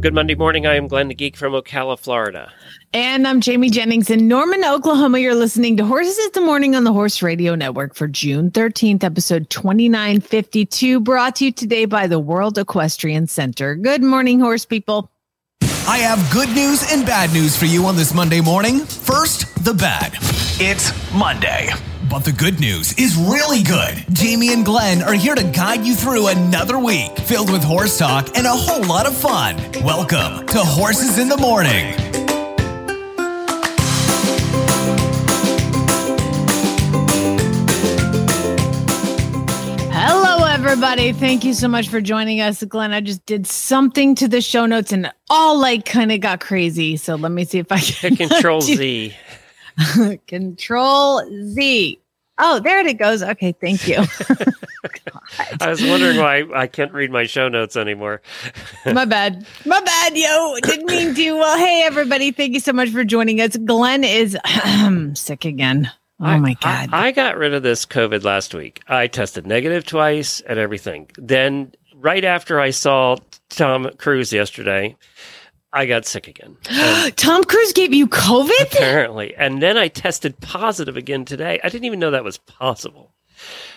Good Monday morning. I am Glenn the Geek from Ocala, Florida. And I'm Jamie Jennings in Norman, Oklahoma. You're listening to Horses in the Morning on the Horse Radio Network for June 13th, episode 2952, brought to you today by the World Equestrian Center. Good morning, horse people. I have good news and bad news for you on this Monday morning. First, the bad. It's Monday. But the good news is really good. Jamie and Glenn are here to guide you through another week filled with horse talk and a whole lot of fun. Welcome to Horses in the Morning. Hello, everybody. Thank you so much for joining us. Glenn, I just did something to the show notes and all like kind of got crazy. So let me see if I can Control Z. Control Z. Oh, there it goes. Okay, thank you. I was wondering why I can't read my show notes anymore. My bad. My bad, yo. Didn't mean to. Well, hey, everybody. Thank you so much for joining us. Glenn is sick again. Oh, I- my God. I, I got rid of this COVID last week. I tested negative twice and everything. Then, right after I saw Tom Cruise yesterday, I got sick again. Tom Cruise gave you COVID? apparently. And then I tested positive again today. I didn't even know that was possible.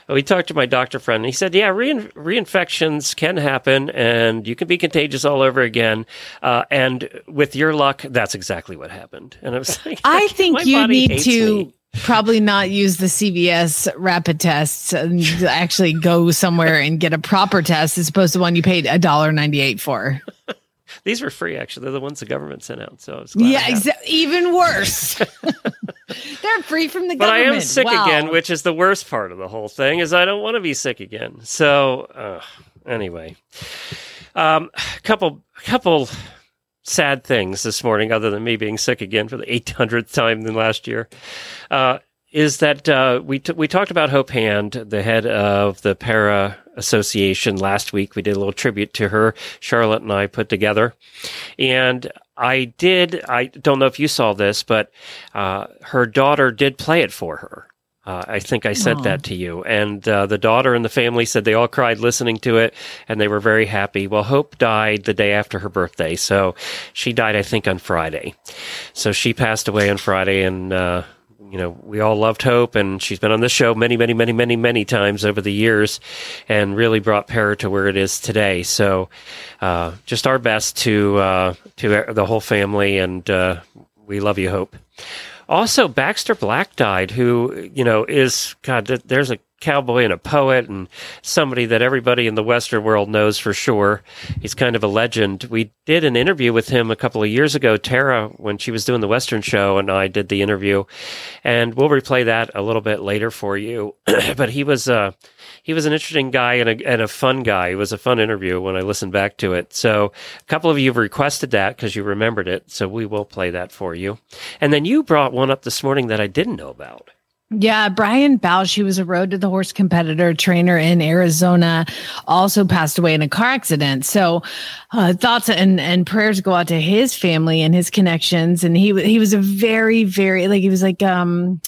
We talked to my doctor friend, and he said, "Yeah, rein- reinfections can happen, and you can be contagious all over again. Uh, and with your luck, that's exactly what happened." And I was like, I think you need to me." probably not use the CVS rapid tests and actually go somewhere and get a proper test as opposed to one you paid $1.98 for. These were free, actually. They're the ones the government sent out. So I was glad Yeah, exa- even worse. They're free from the government. But I am sick Wow. again, which is the worst part of the whole thing. Is I don't want to be sick again. So uh, anyway, um, couple couple sad things this morning, other than me being sick again for the 800th time than last year. Uh, is that uh, we t- we talked about Hope Hand, the head of the Para Association, last week. We did a little tribute to her. Charlotte and I put together, and I did. I don't know if you saw this, but uh, her daughter did play it for her. Uh, I think I sent Aw. that to you. And uh, the daughter and the family said they all cried listening to it and they were very happy. Well, Hope died the day after her birthday. So she died, I think, on Friday. So she passed away on Friday. And, uh, you know, we all loved Hope and she's been on this show many, many, many, many, many times over the years and really brought Para to where it is today. So uh, just our best to, uh, to the whole family. And uh, we love you, Hope. Also, Baxter Black died, who, you know, is, God, th- there's a cowboy and a poet and somebody that everybody in the Western world knows for sure. He's kind of a legend. We did an interview with him a couple of years ago, Tara, when she was doing the Western show, and I did the interview. And we'll replay that a little bit later for you. but he was, uh, he was an interesting guy and a, and a fun guy. It was a fun interview when I listened back to it. So a couple of you have requested that because you remembered it. So we will play that for you. And then you brought one up this morning that I didn't know about. Yeah, Brian Bausch, he was a road to the horse competitor trainer in Arizona, also passed away in a car accident. So, uh, thoughts and, and prayers go out to his family and his connections. And he he was a very very like he was like um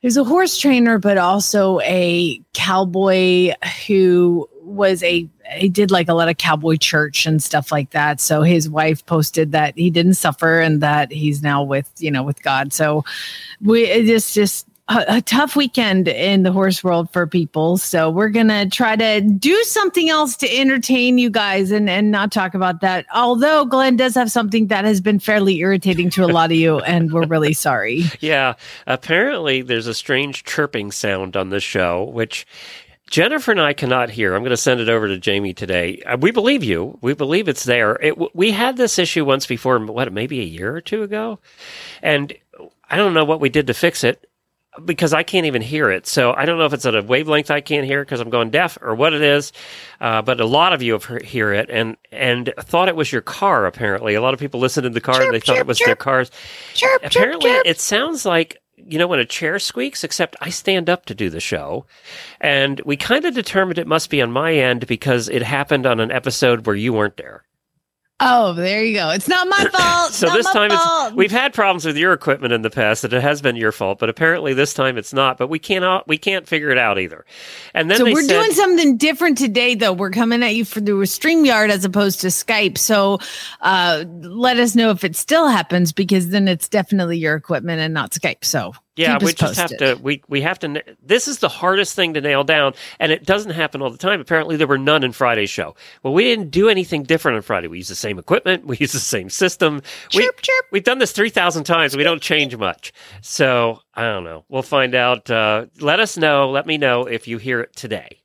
he was a horse trainer, but also a cowboy who was a he did like a lot of cowboy church and stuff like that. So his wife posted that he didn't suffer and that he's now with you know with God. So we it just just a, tough weekend in the horse world for people. So we're gonna try to do something else to entertain you guys and and not talk about that. Although Glenn does have something that has been fairly irritating to a lot of you, and we're really sorry. Yeah, apparently there's a strange chirping sound on this show, which Jennifer and I cannot hear. I'm going to send it over to Jamie today. Uh, we believe you. We believe it's there. It, we had this issue once before, what, maybe a year or two ago? And I don't know what we did to fix it. Because I can't even hear it. So I don't know if it's at a wavelength I can't hear because I'm going deaf or what it is. Uh, but a lot of you have heard, hear it and and thought it was your car. Apparently, a lot of people listened in the car Chirp, and they thought chirp, it was chirp. their cars. Apparently, it sounds like you know when a chair squeaks. Except I stand up to do the show, and we kind of determined it must be on my end because it happened on an episode where you weren't there. Oh, there you go. It's not my fault. So Not this time fault. it's we've had problems with your equipment in the past that it has been your fault, but apparently this time it's not. But we cannot we can't figure it out either. And then So we're said, doing something different today, though. We're coming at you through StreamYard as opposed to Skype. So uh, let us know if it still happens because then it's definitely your equipment and not Skype. So Yeah, we us just have to. We we have to. This is the hardest thing to nail down, and it doesn't happen all the time. Apparently, there were none in Friday's show. Well, we didn't do anything different on Friday. We use the same equipment. We use the same system. we, Chirp, chirp. We've done this three thousand times. We don't change much. So I don't know. We'll find out. Uh, let us know. Let me know if you hear it today.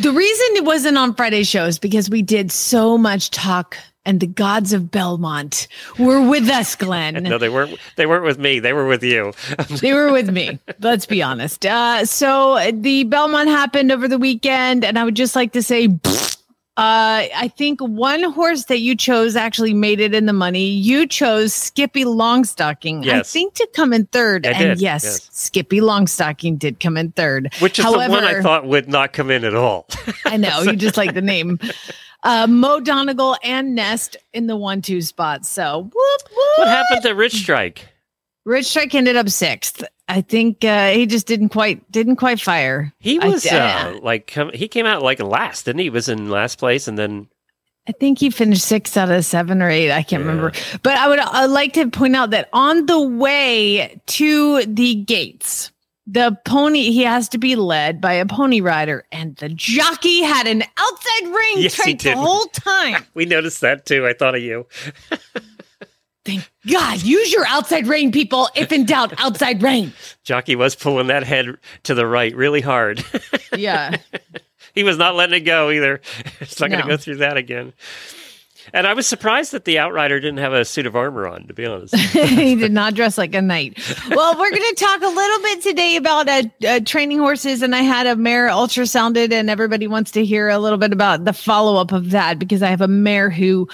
The reason it wasn't on Friday's show is because we did so much talk, and the gods of Belmont were with us, Glenn. No, they weren't. They weren't with me. They were with you. they were with me. Let's be honest. Uh, so the Belmont happened over the weekend, and I would just like to say, uh, I think one horse that you chose actually made it in the money. You chose Skippylongstocking, I think, to come in third. I and did, yes, yes. Skippylongstocking did come in third. Which is However, the one I thought would not come in at all. I know you just like the name. Uh, Mo Donegal and Nest in the one-two spot. So whoop, whoop. what happened to Rich Strike? Rich Strike ended up sixth. I think uh, he just didn't quite didn't quite fire. He was I, uh, like he came out like last, didn't he? He was in last place, and then I think he finished six out of seven or eight. I can't Yeah. remember. But I would uh, like to point out that on the way to the gates, the pony he has to be led by a pony rider, and the jockey had an outside ring Yes, tight the whole time. we noticed that too. I thought of you. Thank God, use your outside rein, people. If in doubt, outside rein. Jockey was pulling that head to the right really hard. Yeah. he was not letting it go either. It's not going to go through that again. And I was surprised that the outrider didn't have a suit of armor on, to be honest. he did not dress like a knight. Well, we're going to talk a little bit today about uh, uh, training horses, and I had a mare ultrasounded, and everybody wants to hear a little bit about the follow up of that because I have a mare who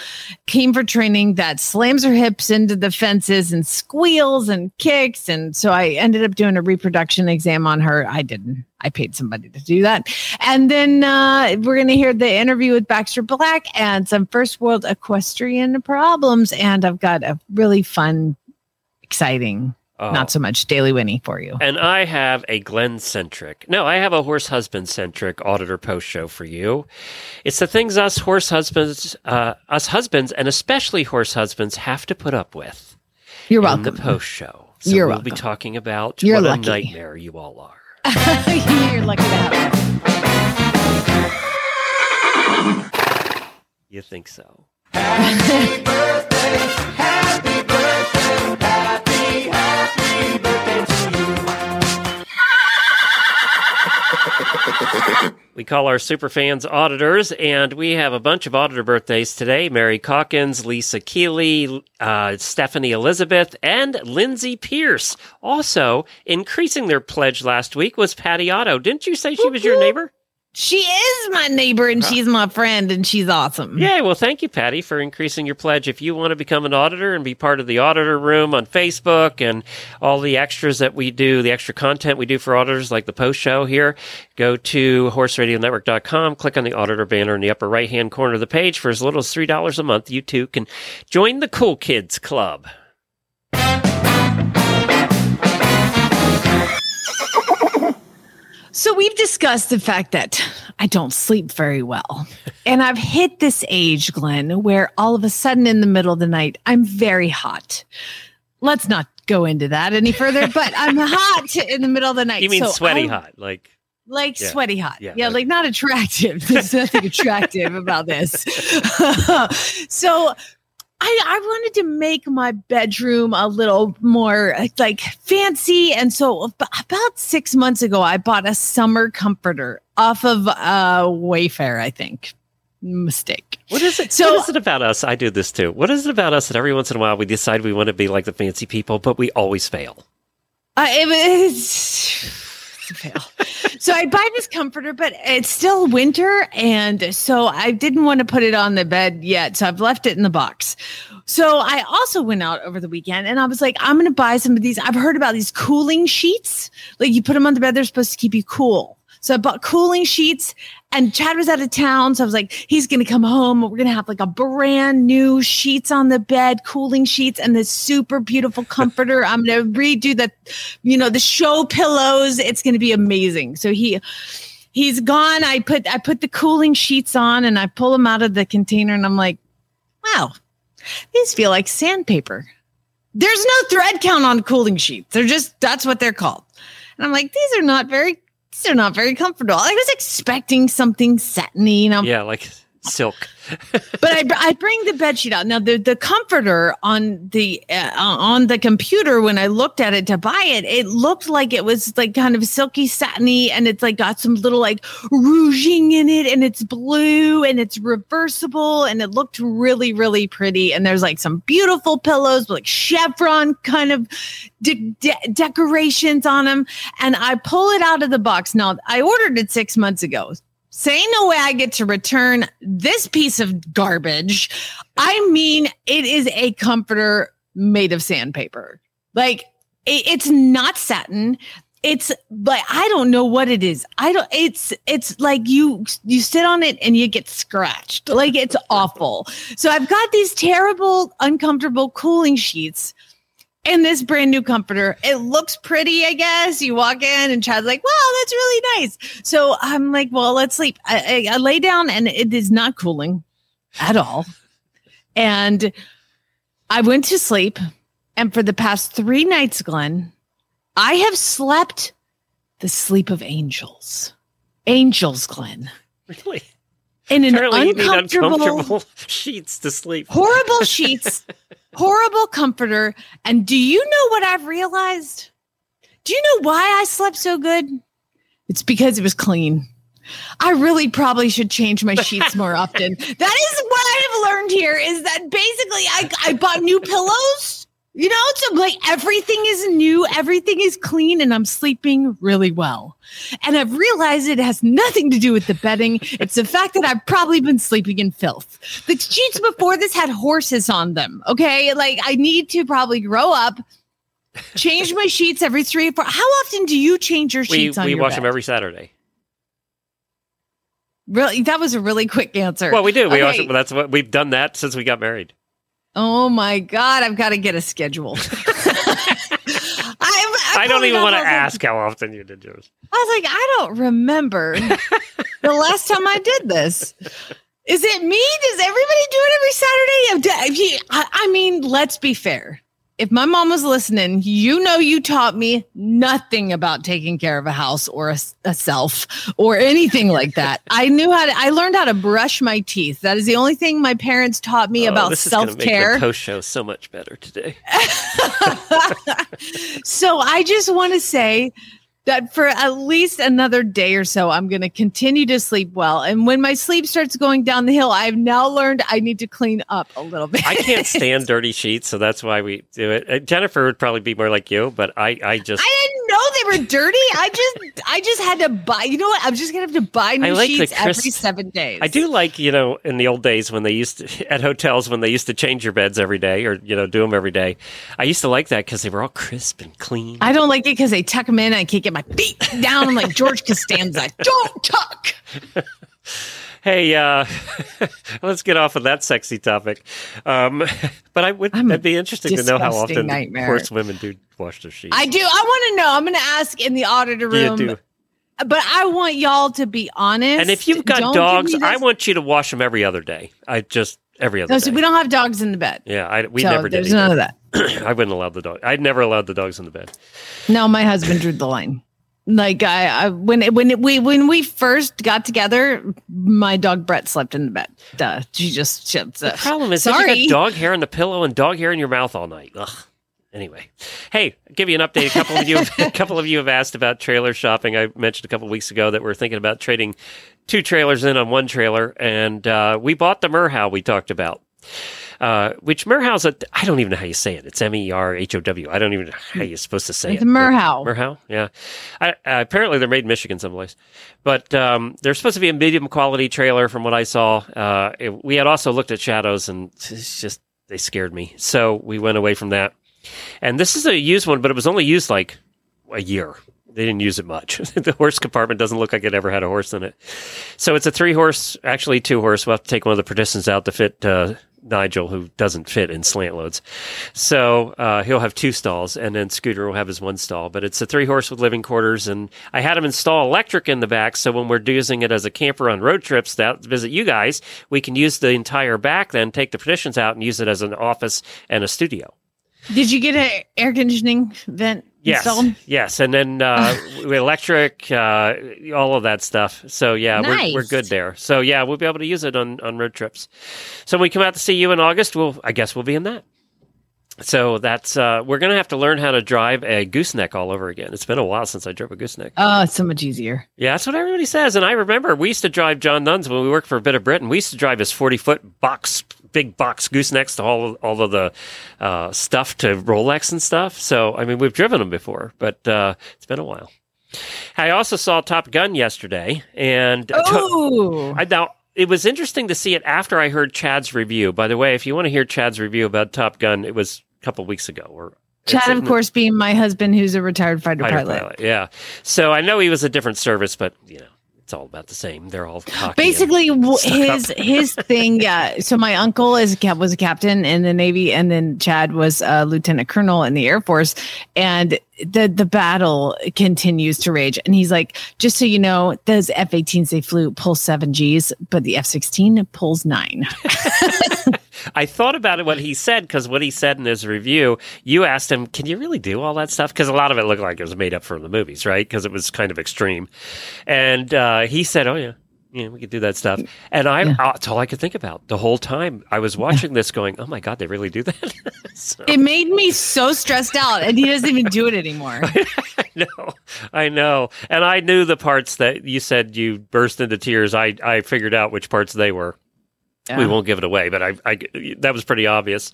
came for training that slams her hips into the fences and squeals and kicks, and so I ended up doing a reproduction exam on her. I didn't. I paid somebody to do that. And then uh, we're going to hear the interview with Baxter Black and some first world equestrian problems. And I've got a really fun, exciting, Oh. not so much Daily Whinney for you. And I have a Glenn centric. No, I have a horse husband centric auditor post show for you. It's the things us horse husbands, uh, us husbands, and especially horse husbands have to put up with You're in the welcome. post show. So You're we'll be talking about You're what lucky. a nightmare you all are. You're lucky to have me. You think so? We call our super fans auditors, and we have a bunch of auditor birthdays today. Mary Calkins, Lisa Keeley, uh, Stephanie Elizabeth, and Lindsay Pierce. Also, increasing their pledge last week was Patty Otto. Didn't you say she was your neighbor? She is my neighbor and she's my friend and she's awesome. Yeah, well, thank you, Patty, for increasing your pledge. If you want to become an auditor and be part of the auditor room on Facebook and all the extras that we do, the extra content we do for auditors, like the post show here, go to horseradionetwork.com, click on the auditor banner in the upper right hand corner of the page. For as little as $3 a month, you too can join the Cool Kids Club. So we've discussed the fact that I don't sleep very well. And I've hit this age, Glenn, where all of a sudden in the middle of the night, I'm very hot. Let's not go into that any further, but I'm hot in the middle of the night. You mean So sweaty I- hot? Like, Like Yeah. sweaty hot. Yeah, Yeah, like- like not attractive. There's nothing attractive about this. so I, I wanted to make my bedroom a little more uh, like fancy. And so about six months ago, I bought a summer comforter off of uh, Wayfair, I think. Mistake. what is it? So- what is it about us? I do this too. What is it about us that every once in a while we decide we want to be like the fancy people, but we always fail? Uh, it was it's a fail. So I buy this comforter, but it's still winter, and so I didn't want to put it on the bed yet. So I've left it in the box. So I also went out over the weekend, and I was like, I'm going to buy some of these. I've heard about these cooling sheets. Like you put them on the bed, they're supposed to keep you cool. So I bought cooling sheets and Chad was out of town. So I was like, he's going to come home. We're going to have like a brand new sheets on the bed, cooling sheets and this super beautiful comforter. I'm going to redo the, you know, the show pillows. It's going to be amazing. So he, he's gone. I put, I put the cooling sheets on and I pull them out of the container and I'm like, wow, these feel like sandpaper. There's no thread count on cooling sheets. They're just, that's what they're called. And I'm like, these are not very are not very comfortable. I was expecting something satiny, you know. Yeah, like silk. but I, I bring the bed sheet out now. The the comforter on the uh, on the computer when I looked at it to buy it, it looked like it was like kind of silky satiny, and it's like got some little like rouging in it, and it's blue and it's reversible, and it looked really really pretty. And there's like some beautiful pillows with like chevron kind of de- de- decorations on them. And I pull it out of the box. Now I ordered it six months ago. Say no way I get to return this piece of garbage. I mean, it is a comforter made of sandpaper. Like it, it's not satin. It's but I don't know what it is. I don't it's it's like you you sit on it and you get scratched. Like it's awful. So I've got these terrible uncomfortable cooling sheets and this brand new comforter. It looks pretty, I guess. You walk in and Chad's like, wow, that's really nice. So I'm like, well, let's sleep. I, I, I lay down and it is not cooling at all. And I went to sleep. And for the past three nights, Glenn, I have slept the sleep of angels. Angels, Glenn. Really? In an Apparently, uncomfortable, uncomfortable sheets to sleep. horrible sheets, horrible comforter. And do you know what I've realized? Do you know why I slept so good? It's because it was clean. I really probably should change my sheets more often. That is what I've learned here is that basically I, I bought new pillows. You know, so like everything is new, everything is clean, and I'm sleeping really well. And I've realized it has nothing to do with the bedding. It's the fact that I've probably been sleeping in filth. The sheets before this had horses on them. Okay. Like I need to probably grow up, change my sheets every three or four. How often do you change your We sheets on we your wash bed? them every Saturday. Really? That was a really quick answer. Well, we do. We wash Okay. them. That's what we've done that since we got married. Oh my God. I've got to get a schedule. I, I, don't even want to I was like- ask how often you did yours. I was like, I don't remember the last time I did this. Is it me? Does everybody do it every Saturday? If- if you- I I mean, let's be fair. If my mom was listening, you know you taught me nothing about taking care of a house or a, a self or anything like that. I knew how to. I learned how to brush my teeth. That is the only thing my parents taught me Oh, about this is gonna self make care. the post show so much better today. so I just want to say that for at least another day or so, I'm going to continue to sleep well. And when my sleep starts going down the hill, I've now learned I need to clean up a little bit. I can't stand dirty sheets, so that's why we do it. Uh, Jennifer would probably be more like you, but I, I just I didn't know they were dirty. I just, I just had to buy. You know what? I'm just gonna have to buy new like sheets every seven days. I do like, you know, in the old days when they used to, at hotels, when they used to change your beds every day or, you know, do them every day. I used to like that because they were all crisp and clean. I don't like it because they tuck them in. and I can't get my feet down. I'm like George Costanza. Don't tuck. Hey, uh, let's get off of that sexy topic. Um, but I would, I'm I'd be interested to know how often nightmare. horse women do wash their sheets. I do. I want to know. I'm going to ask in the auditor room. But I want y'all to be honest. And if you've got Don't dogs, I want you to wash them every other day. I just every other No, day. so we don't have dogs in the bed. yeah, I, we so never did. there's none of that. I wouldn't allow the dog. I'd never allowed the dogs in the bed. No, my husband drew the line. Like I, I when it, when it, we when we first got together, my dog Brett slept in the bed. Duh, she just she, uh, The problem is sorry. you got dog hair on the pillow and dog hair in your mouth all night. Ugh. Anyway, hey, I'll give you an update. A couple of you, a couple of you have asked about trailer shopping. I mentioned a couple weeks ago that we're thinking about trading two trailers in on one trailer, and uh, we bought the Merhow we talked about. Uh, which Merhow's a, I don't even know how you say it. It's M E R H O W. I don't even know how you're supposed to say It's it. Merhow. Merhow, yeah. I, uh, apparently they're made in Michigan someplace, but um, they're supposed to be a medium quality trailer from what I saw. Uh, it- we had also looked at shadows, and it's just they scared me, so we went away from that. And this is a used one, but it was only used like a year. They didn't use it much. the horse compartment doesn't look like it ever had a horse in it. So it's a three horse, actually two horse. We'll have to take one of the partitions out to fit uh, Nigel, who doesn't fit in slant loads. So uh, he'll have two stalls, and then Scooter will have his one stall. But it's a three horse with living quarters, and I had him install electric in the back. So when we're using it as a camper on road trips that visit you guys, we can use the entire back, then take the partitions out and use it as an office and a studio. Did you get an air conditioning vent Yes, installed? yes, and then uh, electric, uh, all of that stuff. So yeah, Nice. we're, we're good there. So yeah, we'll be able to use it on, on road trips. So when we come out to see you in August, we'll I guess we'll be in that. So that's uh, we're gonna have to learn how to drive a gooseneck all over again. It's been a while since I drove a gooseneck. Oh, it's so much easier. Yeah, that's what everybody says. And I remember we used to drive John Nunn's when we worked for a bit of Britain. We used to drive his 40 foot box, big box goosenecks to all, all of the uh, stuff to Rolex and stuff. So, I mean, we've driven them before, but uh, it's been a while. I also saw Top Gun yesterday. And Oh, I now it was interesting to see it after I heard Chad's review. By the way, if you want to hear Chad's review about Top Gun, it was couple weeks ago. Or Chad, of course, being my husband, who's a retired fighter, Fighter pilot. pilot. Yeah. So I know he was a different service, but you know, it's all about the same. They're all Basically, his his thing. Yeah. So my uncle is a cap was a captain in the Navy, and then Chad was a lieutenant colonel in the Air Force, and the the battle continues to rage. And he's like, just so you know, those F-18s they flew pull seven Gs, but the F-16 pulls nine. I thought about it what he said because what he said in his review, you asked him, "Can you really do all that stuff?" Because a lot of it looked like it was made up for the movies, right? Because it was kind of extreme, and uh, he said, "Oh yeah." Yeah, we could do that stuff, and I, Yeah. uh, that's all I could think about the whole time. I was watching this, going, "Oh my god, they really do that." so, It made me so stressed out, and he doesn't even do it anymore. I know, I know, and I knew the parts that you said you burst into tears. I, I figured out which parts they were. We won't give it away, but I, I that was pretty obvious.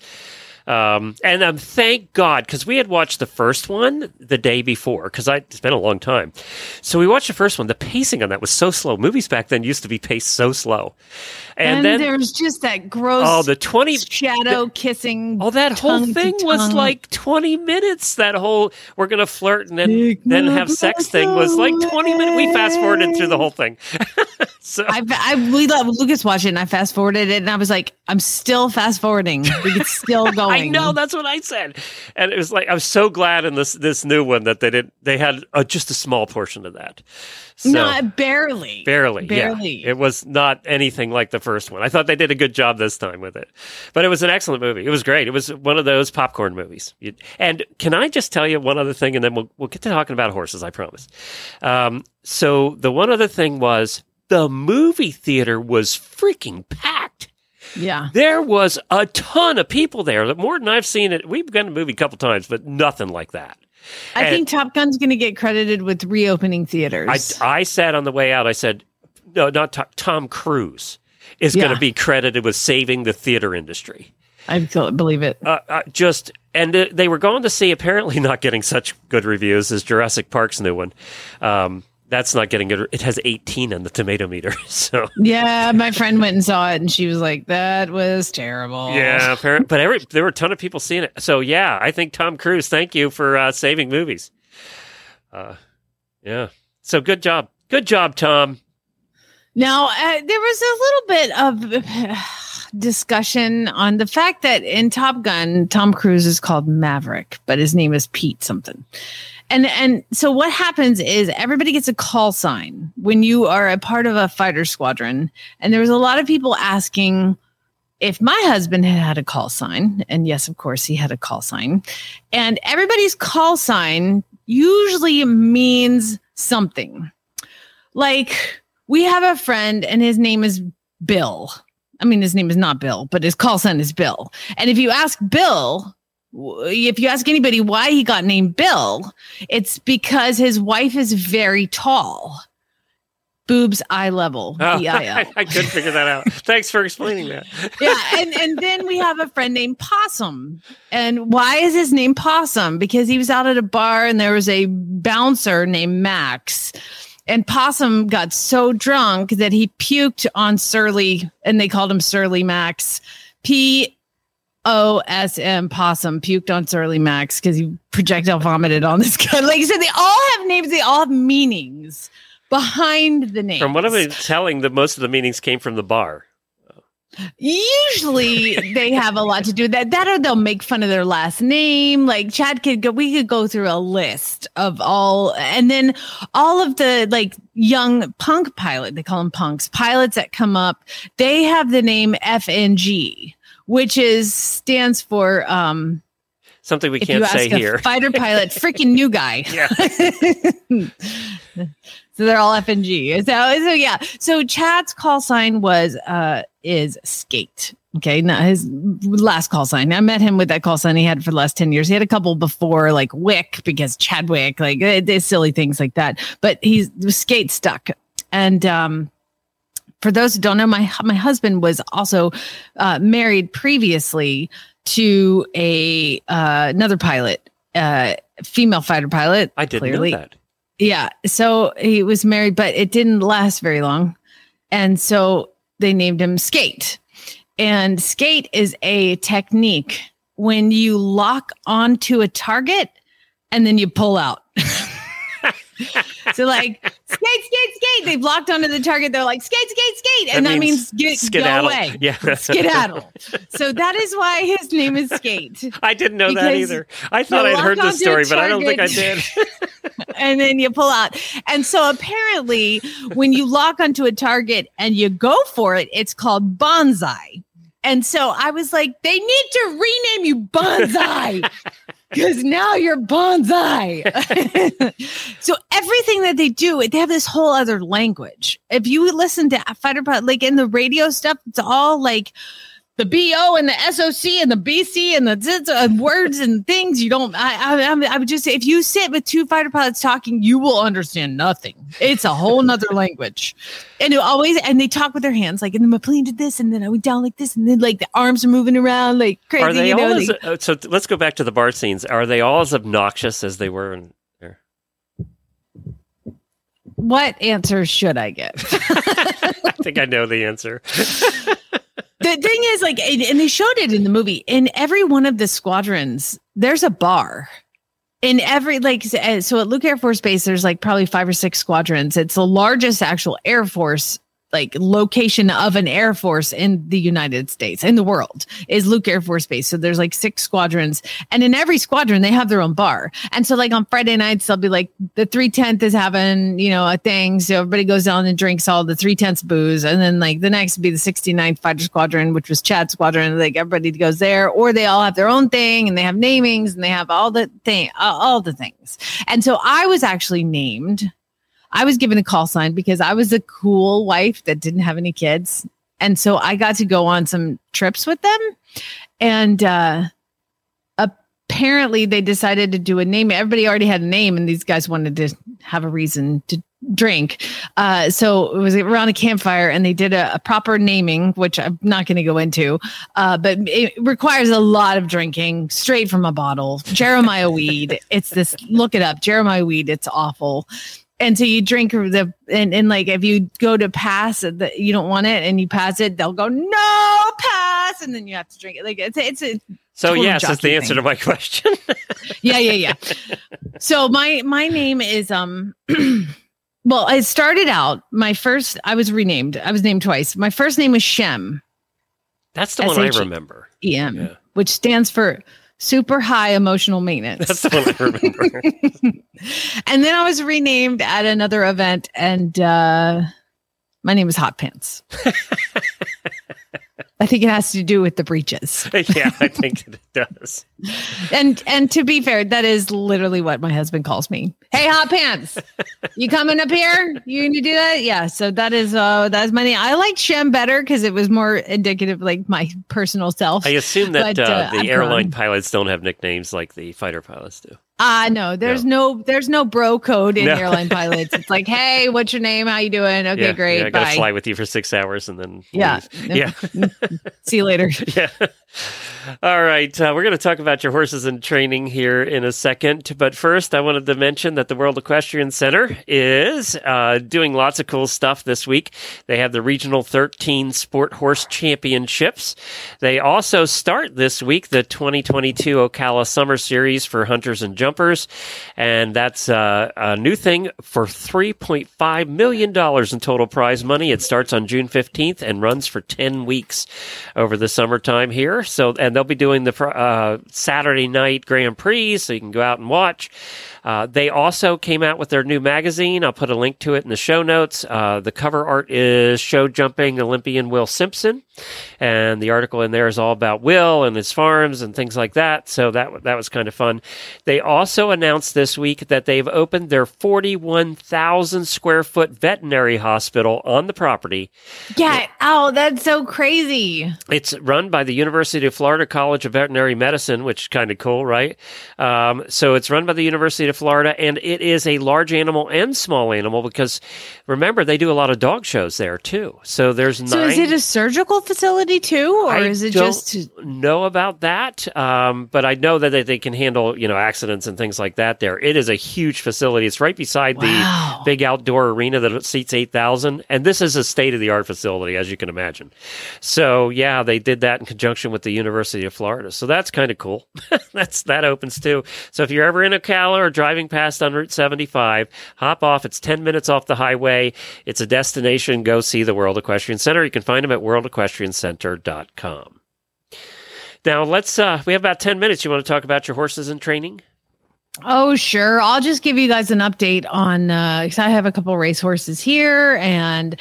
Um, and um, thank God because we had watched the first one the day before because I it's been a long time. So we watched the first one. The pacing on that was so slow. Movies back then used to be paced so slow, and, And, then there's just that gross oh the twenty shadow kissing. Oh, that whole thing was like 20 minutes. That whole we're going to flirt and then, Take then have sex breath thing was like 20 minutes. We fast forwarded through the whole thing. so I, I we let Lucas watch it and I fast forwarded it and I was like, I'm still fast forwarding. We could still going. I know that's what I said. And it was like, I was so glad in this, this new one that they did, they had uh, just a small portion of that. So, no, barely. Barely, Barely. Yeah. It was not anything like the first one. I thought they did a good job this time with it, but it was an excellent movie. It was great. It was one of those popcorn movies. And can I just tell you one other thing, and then we'll we'll get to talking about horses. I promise. Um, so the one other thing was the movie theater was freaking packed. Yeah. There was a ton of people there. More than I've seen it. We've gone to the movie a couple times, but nothing like that. I And- think Top Gun's going to get credited with reopening theaters. I, I said on the way out, I said, no, not Tom, Tom Cruise is going to be credited with saving the theater industry. I, believe it. Uh, uh, just, and uh, they were going to see, apparently not getting such good reviews as Jurassic Park's new one. Um, that's not getting good. It has 18 on the tomato meter. So, Yeah, my friend went and saw it and she was like, that was terrible. yeah, apparent, but every, there were a ton of people seeing it. So, yeah, I think Tom Cruise, thank you for uh, saving movies. Uh, yeah. So, good job. Good job, Tom. Now, uh, there was a little bit of discussion on the fact that in Top Gun, Tom Cruise is called Maverick, but his name is Pete something. And and so what happens is everybody gets a call sign when you are a part of a fighter squadron. And there was a lot of people asking if my husband had had a call sign, and yes, of course, he had a call sign, and everybody's call sign usually means something. Like we have a friend, and his name is Bill. I mean, his name is not Bill, but his call sign is Bill. And if you ask Bill, if you ask anybody why he got named Bill, it's because his wife is very tall. boobs eye level. Oh, B I L. I, I couldn't figure that out. Thanks for explaining that. yeah, and and then we have a friend named Possum. And why is his name Possum? Because he was out at a bar and there was a bouncer named Max. And Possum got so drunk that he puked on Surly, and they called him Surly Max. P O S M Possum puked on Surly Max because he projectile vomited on this guy. Like you said, they all have names, they all have meanings behind the name. From what I'm telling, that most of the meanings came from the bar. Usually they have a lot to do with that. That or they'll make fun of their last name. Like Chad could go, we could go through a list of all, and then all of the like young punk pilot, they call them punks, pilots that come up, they have the name FNG, which is stands for um Something we can't say here. fighter pilot, freaking new guy. Yeah. so they're all F and G. So, so yeah. So Chad's call sign was uh is skate. Okay, not his last call sign. I met him with that call sign he had for the last 10 years. He had a couple before, like Wick, because Chadwick, like it, it's silly things like that. But he's skate stuck. And um for those who don't know, my my husband was also uh, married previously to a uh, another pilot, uh, female fighter pilot. I didn't clearly. know that. Yeah, so he was married, but it didn't last very long, and so they named him Skate. And skate is a technique when you lock onto a target and then you pull out. so like skate, skate, skate. They've locked onto the target. They're like skate, skate, skate, and that, That means, means get go away. Yeah. skedaddle. So that is why his name is Skate. I didn't know that either. I thought I'd heard this story, but I don't think I did. and then you pull out. And so apparently, when you lock onto a target and you go for it, it's called banzai. And so I was like, they need to rename you banzai because now you're banzai. so everything that they do, they have this whole other language. If you listen to fighter like in the radio stuff, it's all like the BO and the SOC and the BC and the words and things you don't. I, I, I, I would just say if you sit with two fighter pilots talking, you will understand nothing. It's a whole nother language, and it always and they talk with their hands like, and then my plane did this, and then I went down like this, and then like the arms are moving around like crazy. Are they you know, all as, uh, so? Let's go back to the bar scenes. Are they all as obnoxious as they were in there? what answer should I give? I think I know the answer. the thing is like and they showed it in the movie. In every one of the squadrons there's a bar. In every like uh, so at luke air force base there's like probably five or six squadrons. It's the largest actual air force like location of an air force in the united states in the world is luke air force base. So there's like six squadrons. And in every squadron they have their own bar. And so like on friday nights they'll be like the 310th is having you know a thing. So everybody goes down and drinks all the 310th booze. And then like the next would be the 69th fighter squadron which was chad squadron. Like everybody goes there. Or they all have their own thing and they have namings and they have all the thing all the things. And so i was actually named i was given a call sign because i was a cool wife that didn't have any kids and so i got to go on some trips with them and uh apparently they decided to do a name. Everybody already had a name, and these guys wanted to have a reason to drink. Uh, so it was around a campfire, and they did a, a proper naming, which I'm not going to go into, uh, but it requires a lot of drinking straight from a bottle. Jeremiah weed. It's this. Look it up. Jeremiah weed. It's awful. And so you drink the and, and like if you go to pass the you don't want it and you pass it, they'll go no pass, and then you have to drink it. Like it's it's a So yes, is the answer thing. to my question. yeah yeah yeah so my my name is um well i started out my first i was renamed i was named twice my first name was shem That's the one i remember. em Yeah. which stands for super high emotional maintenance That's the one I remember. and then i was renamed at another event and uh my name is hot pants i think it has to do with the breeches yeah, I think it does. and and to be fair, that is literally what my husband calls me. Hey, hot pants, you coming up here? You gonna do that? Yeah. So that is uh that's my name. I like Shem better because it was more indicative, like my personal self. I assume that But, uh, uh, the I've airline grown. pilots don't have nicknames like the fighter pilots do. Ah, no, there's no. there's no bro code in No. airline pilots. It's like, hey, what's your name? How you doing? Okay, yeah, great. Yeah, I gotta bye. fly with you for six hours and then Yeah. leave. yeah. See you later. yeah. All right. Uh, we're going to talk about your horses and training here in a second. But first, I wanted to mention that the World Equestrian Center is uh, doing lots of cool stuff this week. They have the Regional 13 Sport Horse Championships. They also start this week the 2022 Ocala Summer Series for hunters and jumpers. And that's uh, a new thing for $3.5 million in total prize money. It starts on June 15th and runs for 10 weeks over the summertime here. So, and they'll be doing the uh, Saturday night Grand Prix, so you can go out and watch. Uh, they also came out with their new magazine. I'll put a link to it in the show notes. Uh, the cover art is show jumping Olympian Will Simpson, and the article in there is all about Will and his farms and things like that. So that that was kind of fun. They also announced this week that they've opened their 41,000 square foot veterinary hospital on the property. Yeah. Oh, that's so crazy. It's run by the University of Florida College of Veterinary Medicine, which is kind of cool, right? Um, so it's run by the University of Florida, and it is a large animal and small animal because remember they do a lot of dog shows there too. So there's nine. So is it a surgical facility too, or I is it don't just? know about that? Um, but I know that they, they can handle you know accidents and things like that. There, it is a huge facility. It's right beside Wow. the big outdoor arena that seats eight thousand, and this is a state of the art facility, as you can imagine. So yeah, they did that in conjunction with the University of Florida. So that's kind of cool. that's that opens too. So if you're ever in a Ocala or driving past on Route 75, hop off. It's 10 minutes off the highway. It's a destination. Go see the World Equestrian Center. You can find them at worldequestriancenter.com. Now let's. Uh, we have about 10 minutes. You want to talk about your horses and training? Oh, sure. I'll just give you guys an update on. Uh, 'cause I have a couple racehorses here, and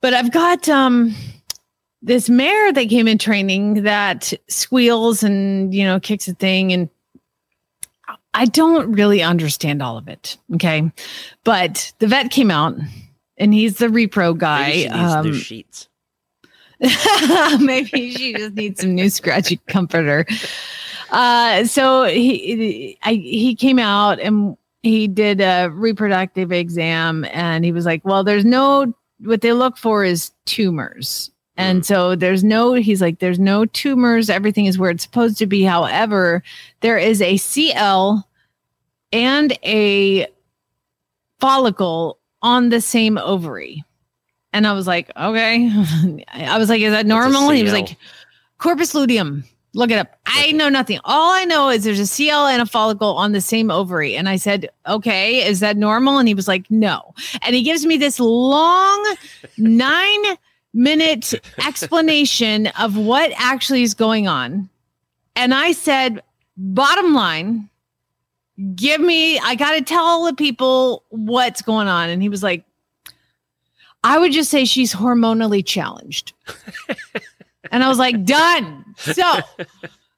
but I've got um this mare that came in training that squeals and you know kicks a thing and I don't really understand all of it. Okay. But the vet came out and he's the repro guy. Maybe she needs new Um, sheets. maybe she just needs some new scratchy comforter. Uh, so he I, he came out and he did a reproductive exam and he was like, well, there's no what they look for is tumors. And so there's no, he's like, there's no tumors. Everything is where it's supposed to be. However, there is a CL and a follicle on the same ovary. And I was like, okay. I was like, is that normal? He was like, corpus luteum. Look it up. I know nothing. All I know is there's a CL and a follicle on the same ovary. And I said, okay, is that normal? And he was like, no. And he gives me this long nine minute explanation of what actually is going on. And I said, bottom line, give me, I got to tell the people what's going on. And he was like, I would just say she's hormonally challenged. and I was like, done. So,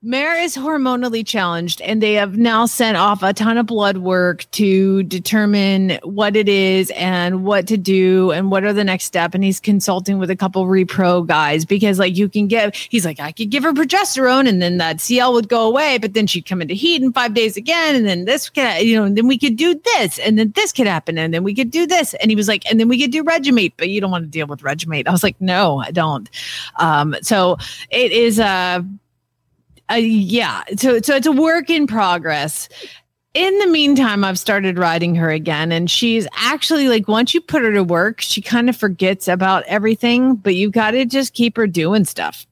Mare is hormonally challenged, and they have now sent off a ton of blood work to determine what it is and what to do and what are the next step. And he's consulting with a couple repro guys because, like, you can give. He's like, I could give her progesterone, and then that CL would go away, but then she'd come into heat in five days again, and then this could, you know, and then we could do this, and then this could happen, and then we could do this. And he was like, and then we could do Regu-Mate, but you don't want to deal with Regu-Mate. I was like, no, I don't. Um, so it is a uh, yeah. So so it's a work in progress. In the meantime i've started riding her again and she's actually like once you put her to work she kind of forgets about everything but you've got to just keep her doing stuff.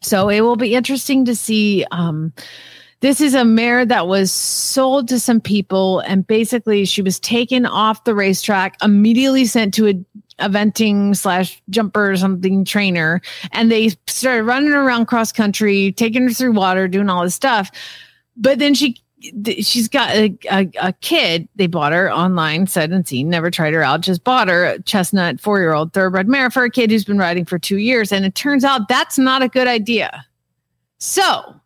So it will be interesting to see um this is a mare that was sold to some people and basically she was taken off the racetrack immediately sent to a eventing slash jumper something trainer and they started running around cross country taking her through water doing all this stuff but then she she's got a, a, a kid they bought her online said and seen never tried her out just bought her a chestnut four year old thoroughbred mare for a kid who's been riding for two years and it turns out that's not a good idea so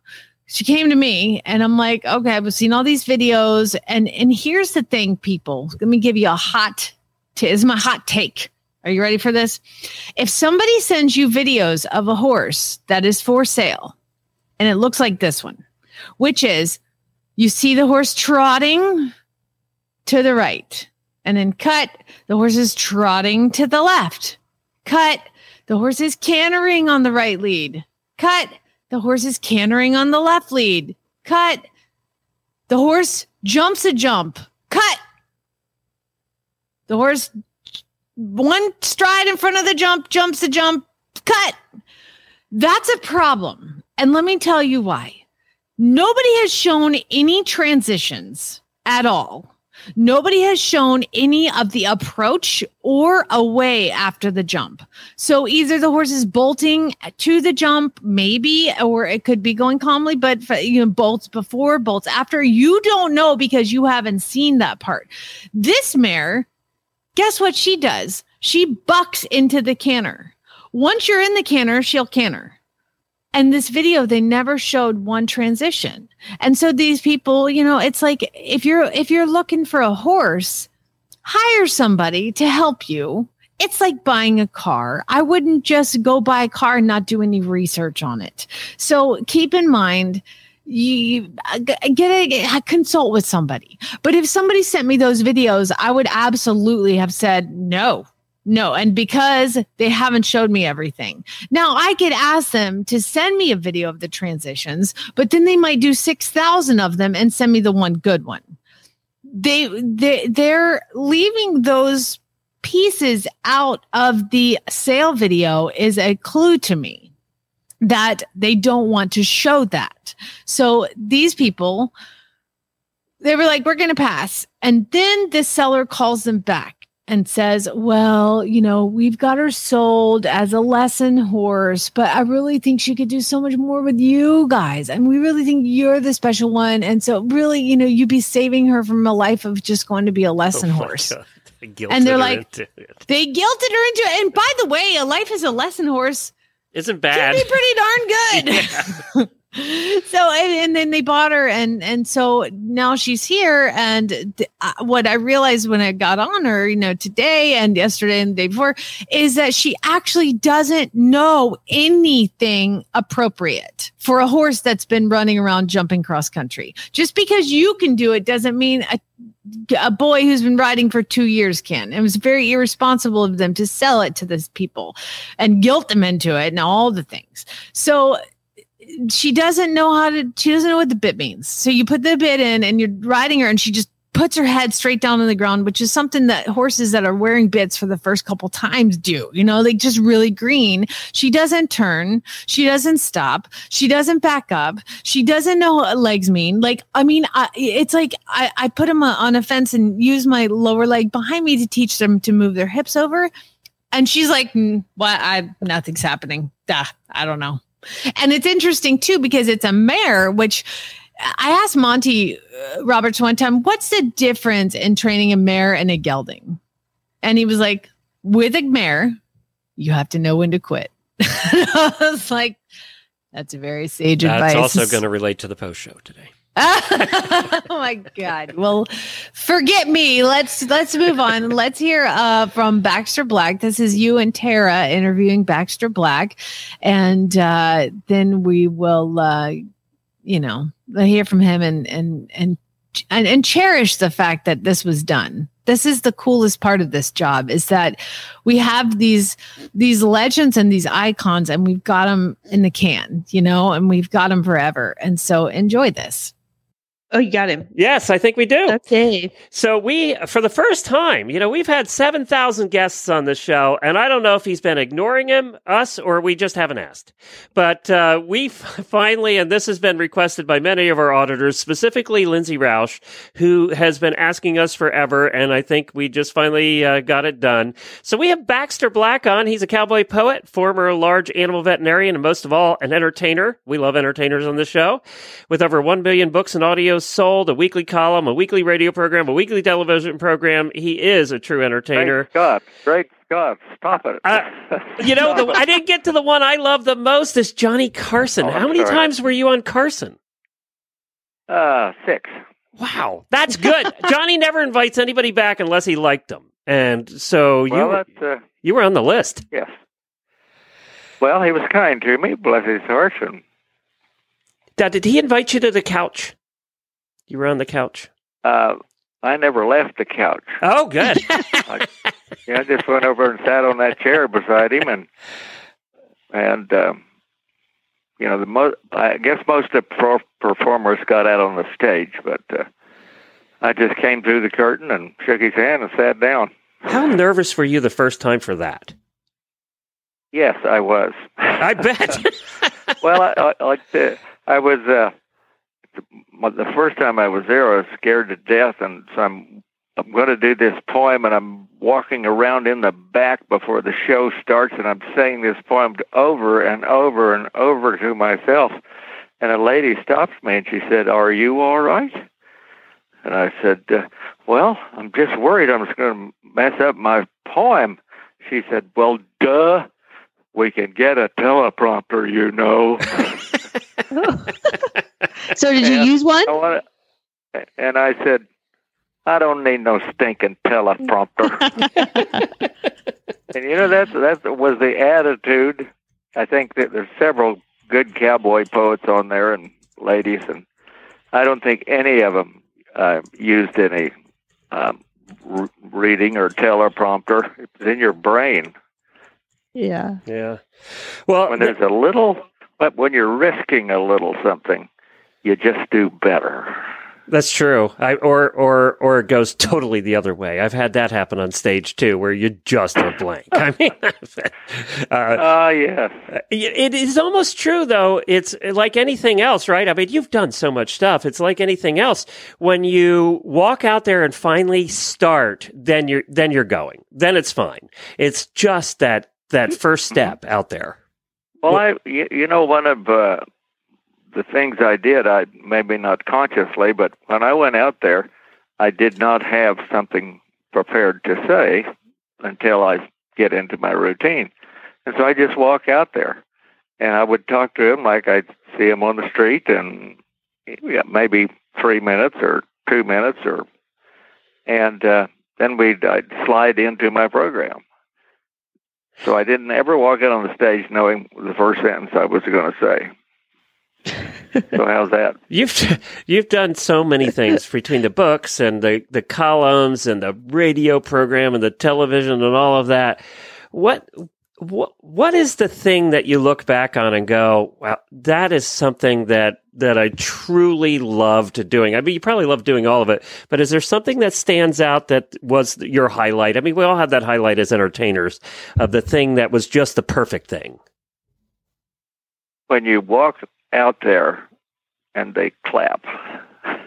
she came to me and I'm like, okay, I've seen all these videos. And and here's the thing, people. Let me give you a hot t- is my hot take. Are you ready for this? If somebody sends you videos of a horse that is for sale, and it looks like this one, which is You see the horse trotting to the right. And then cut, the horse is trotting to the left. Cut, the horse is cantering on the right lead. Cut, the horse is cantering on the left lead. Cut, the horse jumps a jump. Cut, the horse one stride in front of the jump, jumps the jump, cut. That's a problem. And let me tell you why. Nobody has shown any transitions at all. Nobody has shown any of the approach or away after the jump. So either the horse is bolting to the jump, maybe, or it could be going calmly, but you know, bolts before, bolts after. You don't know because you haven't seen that part. This mare, guess what she does? She bucks into the canter. Once you're in the canter, she'll canter. And this video, they never showed one transition. And so these people, you know, it's like if you're if you're looking for a horse, hire somebody to help you. It's like buying a car. I wouldn't just go buy a car and not do any research on it. So keep in mind you get a consult with somebody. But if somebody sent me those videos, I would absolutely have said no. No, and because they haven't showed me everything. Now I could ask them to send me a video of the transitions, but then they might do 6,000 of them and send me the one good one. They they they're leaving those pieces out of the sale video is a clue to me that they don't want to show that. So these people they were like we're going to pass. And then this seller calls them back and says, Well, you know, we've got her sold as a lesson horse, but I really think she could do so much more with you guys. And we really think you're the special one. And so, really, you know, you'd be saving her from a life of just going to be a lesson oh horse. and they're like, they guilted her into it. And by the way, a life as a lesson horse isn't bad. Can be pretty darn good. Yeah. so and, and, then they bought her and and so now she's here and th- uh, what i realized when i got on her you know today and yesterday and the day before is that she actually doesn't know anything appropriate for a horse that's been running around jumping cross country just because you can do it doesn't mean a, a boy who's been riding for two years can. It was very irresponsible of them to sell it to these people and guilt them into it and all the things. So she doesn't know how to she doesn't know what the bit means. So you put the bit in and you're riding her and she just puts her head straight down on the ground which is something that horses that are wearing bits for the first couple times do you know like just really green. She doesn't turn. She doesn't stop. She doesn't back up. She doesn't know what legs mean. Like i mean I, it's like I, I put them on a fence and use my lower leg behind me to teach them to move their hips over. And she's like mm, what? I nothing's happening. Duh, i don't know and it's interesting too because it's a mare, which I asked Monty uh, Roberts one time, what's the difference in training a mare and a gelding? And he was like, with a mare, you have to know when to quit. I was like, that's a very sage that's advice. That's also going to relate to the post show today. oh my god. Well, forget me. Let's let's move on. Let's hear uh, from Baxter Black. This is you and Tara interviewing Baxter Black, and uh, then we will, uh, you know, hear from him and and and and, and cherish the fact that this was done this is the coolest part of this job is that we have these these legends and these icons and we've got them in the can you know and we've got them forever and so enjoy this Oh, you got him. Yes, I think we do. Okay. So we, for the first time, you know, we've had 7,000 guests on the show, and I don't know if he's been ignoring him, us, or we just haven't asked. But uh, we finally, and this has been requested by many of our auditors, specifically Lindsay Roush, who has been asking us forever, and I think we just finally uh, got it done. So we have Baxter Black on. He's a cowboy poet, former large animal veterinarian, and most of all, an entertainer. We love entertainers on the show. With over 1 billion books and audio sold, a weekly column, a weekly radio program, a weekly television program. He is a true entertainer. Great Scott. Great Scott. Stop it. Uh, you know, the, I didn't get to the one I love the most is Johnny Carson. Oh, How many sorry. times were you on Carson? Uh, six. Wow, that's good. Johnny never invites anybody back unless he liked them. And so you Well, were, uh, you were on the list. yes. Well, he was kind to me, bless his heart. And Now, did he invite you to the couch? You were on the couch. Uh, I never left the couch. Oh, good. Yeah, I just went over and sat on that chair beside him, and and um, you know the mo- I guess most of the pro- performers got out on the stage, but uh, I just came through the curtain and shook his hand and sat down. How nervous were you the first time for that? Yes, I was. I bet. well, I, I like the, I was uh, the, first time I was there, I was scared to death, and so I'm I'm going to do this poem, and I'm walking around in the back before the show starts, and I'm saying this poem over and over and over to myself. And a lady stops me, and she said, "Are you all right?" And I said, uh, "Well, I'm just worried I'm just going to mess up my poem." She said, "Well, duh." We can get a teleprompter, you know. So did you And use one? I want and I said, I don't need no stinking teleprompter. and you know that's that was the attitude. I think that there's several good cowboy poets on there and ladies, and I don't think any of them uh, used any um, r- reading or teleprompter. It's in your brain Yeah. yeah. Well, when there's a little, but when you're risking a little something, you just do better. That's true. I or or or it goes totally the other way. I've had that happen on stage too, where you just are blank. I mean, uh, Ah, yes. it is almost true though. It's like anything else, right? I mean, you've done so much stuff. It's like anything else. When you walk out there and finally start, then you're then you're going. Then it's fine. It's just that that first step out there. Well, I, you, know, one of uh, the things I did, I maybe not consciously, but when I went out there, I did not have something prepared to say until I get into my routine, and so I just walk out there, and I would talk to him like I'd see him on the street, and yeah, maybe three minutes or two minutes, or and uh, then we'd I'd slide into my program. So I didn't ever walk out on the stage knowing the first sentence I was going to say. so how's that? You've you've done so many things between the books and the, the columns and the radio program and the television and all of that. What what what is the thing that you look back on and go, wow, that is something that that I truly loved doing. I mean, you probably love doing all of it, but is there something that stands out that was your highlight? I mean, we all have that highlight as entertainers of the thing that was just the perfect thing. When you walk out there and they clap.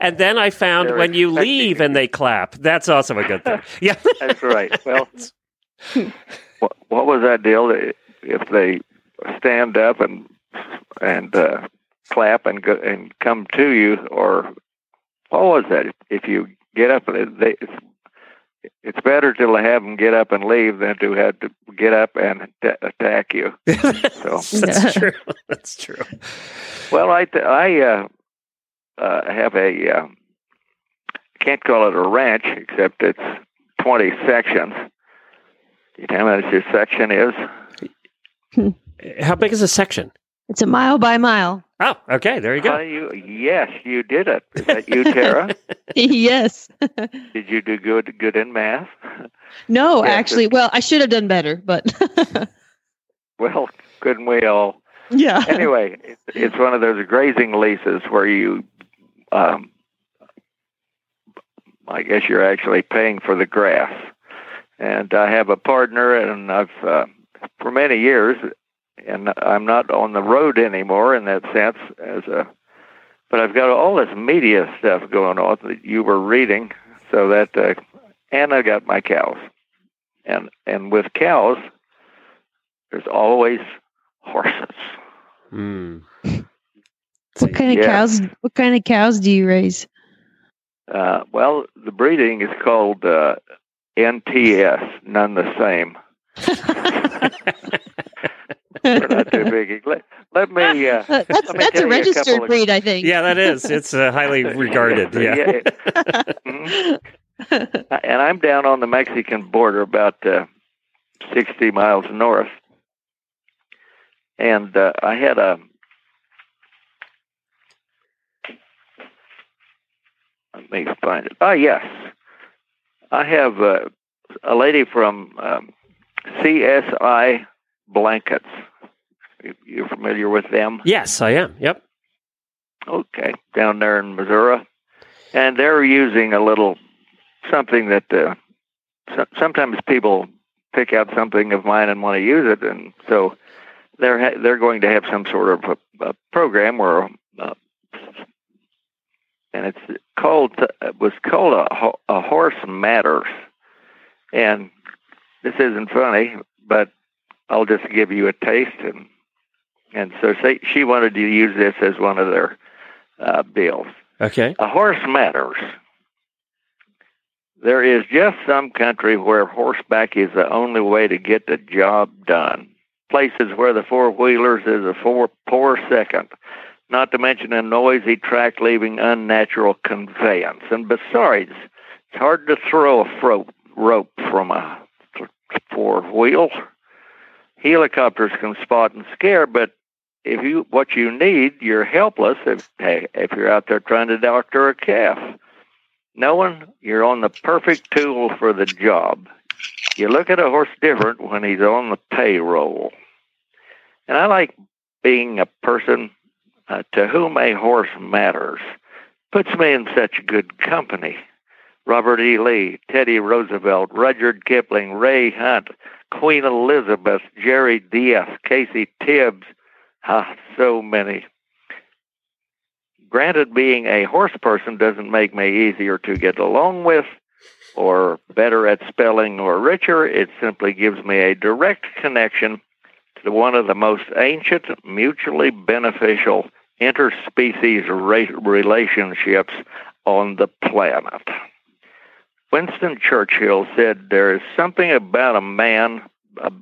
And then I found They're when you leave and they clap, that's also a good thing. Yeah. That's right. Well, what, what was that deal? If they stand up and and uh, clap and go, and come to you, or what was that? If you get up and they, it's, it's better to have them get up and leave than to have to get up and t- attack you. So, That's true. That's true. well, I th- I uh, uh, have a uh, can't call it a ranch except it's twenty sections. Do you know how much your section is? How big is a section? it's a mile by mile. Oh, okay. There you Uh, go. you, yes, you did it. Is that you, Tara? yes. did you do good good in math? No, Yeah, actually, well, I should have done better, but Well, couldn't we all? yeah. Anyway, it's, it's one of those grazing leases where you, um, I guess you're actually paying for the grass. And I have a partner, and I've uh, for many years, and I'm not on the road anymore in that sense as a. But I've got all this media stuff going on that you were reading, so that uh, and I got my cows, and and with cows, there's always horses. Hmm. What kind of Yeah. cows? What kind of cows do you raise? Uh, well, the breeding is called uh, NTS, none the same. They're not too big. Let, let me. Uh, that's Let me that's a you a registered of- breed, I think. Yeah, that is. It's uh, highly regarded. Yeah. Mhm. and I'm down on the Mexican border, about uh, 60 miles north. And uh, I had a Let me find it. Ah, yes. I have uh, a lady from um, CSI Blankets. You're familiar with them? Yes, I am. Yep. Okay, down there in Missouri, and they're using a little something that uh, so, sometimes people pick out something of mine and want to use it, and so they're ha- they're going to have some sort of a, a program where, and it's called it was called a, Ho- a horse matters, and this isn't funny, but I'll just give you a taste and. And so say, she wanted to use this as one of their uh, deals. Okay. A horse matters. There is just some country where horseback is the only way to get the job done. Places where the four wheelers is a four, poor second, not to mention a noisy track leaving unnatural conveyance. And besides, it's hard to throw a fro- rope from a four wheel. Helicopters can spot and scare, but if you what you need, you're helpless if if you're out there trying to doctor a calf. Knowing you're on the perfect tool for the job. You look at a horse different when he's on the payroll. And I like being a person uh, to whom a horse matters. Puts me in such good company. Robert E. Lee, Teddy Roosevelt, Rudyard Kipling, Ray Hunt, Queen Elizabeth, Jerry Diaz, Casey Tibbs, Ah, so many. Granted, being a horse person doesn't make me easier to get along with, or better at spelling, or richer. It simply gives me a direct connection to one of the most ancient, mutually beneficial interspecies relationships on the planet. Winston Churchill said, There is something about a man, a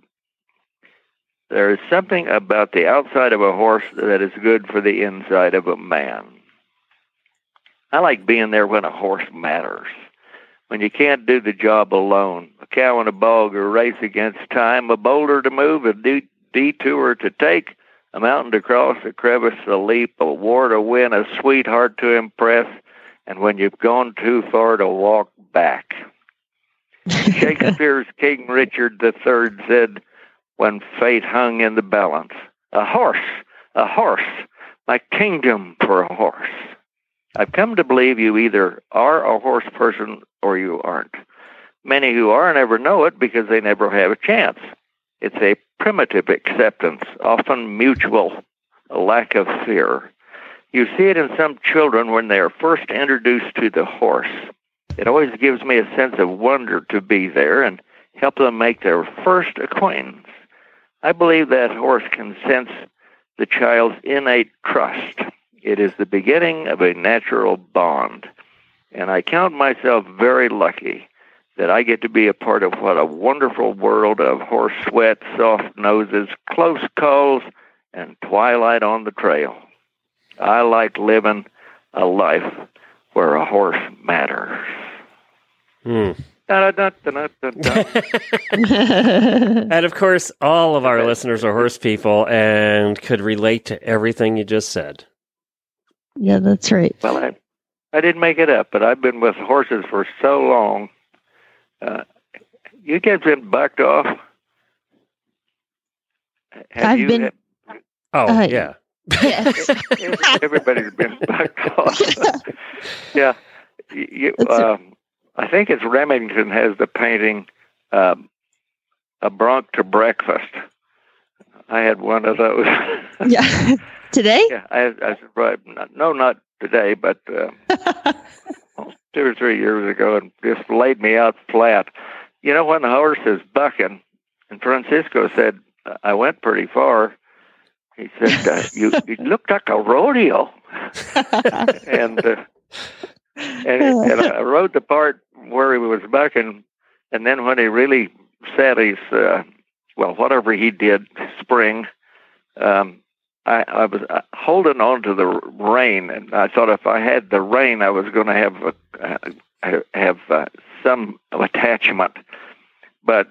there is something about the outside of a horse that is good for the inside of a man. I like being there when a horse matters. When you can't do the job alone, a cow and a bog a race against time, a boulder to move, a detour to take, a mountain to cross, a crevice to leap, a war to win, a sweetheart to impress, and when you've gone too far to walk back. Shakespeare's King Richard III said, when fate hung in the balance. A horse, a horse, my kingdom for a horse. I've come to believe you either are a horse person or you aren't. Many who are never know it because they never have a chance. It's a primitive acceptance, often mutual, a lack of fear. You see it in some children when they are first introduced to the horse. It always gives me a sense of wonder to be there and help them make their first acquaintance. I believe that horse can sense the child's innate trust. It is the beginning of a natural bond. And I count myself very lucky that I get to be a part of what a wonderful world of horse sweat, soft noses, close calls, and twilight on the trail. I like living a life where a horse matters. Hmm. And of course, all of our listeners are horse people and could relate to everything you just said. yeah, that's right. Well, I, I didn't make it up, but I've been with horses for so long. Uh, you guys been bucked off? Have I've you- been- Oh, Uh, yeah. Yes. Everybody's been bucked off. yeah, you, um, I think it's Remington has the painting um, "A Bronc to Breakfast." I had one of those. yeah. Today? yeah, I, I survived. No, not today, but uh, two or three years ago, and just laid me out flat. You know, when the horse is bucking, and Francisco said, "I went pretty far." He said, uh, "You you looked like a rodeo," and uh, and, and I rode the part where he was bucking, and then when he really set his uh, well, whatever he did, spring. Um, I, I was uh, holding on to the rein, and I thought if I had the rein, I was going to have a, uh, have uh, some attachment. But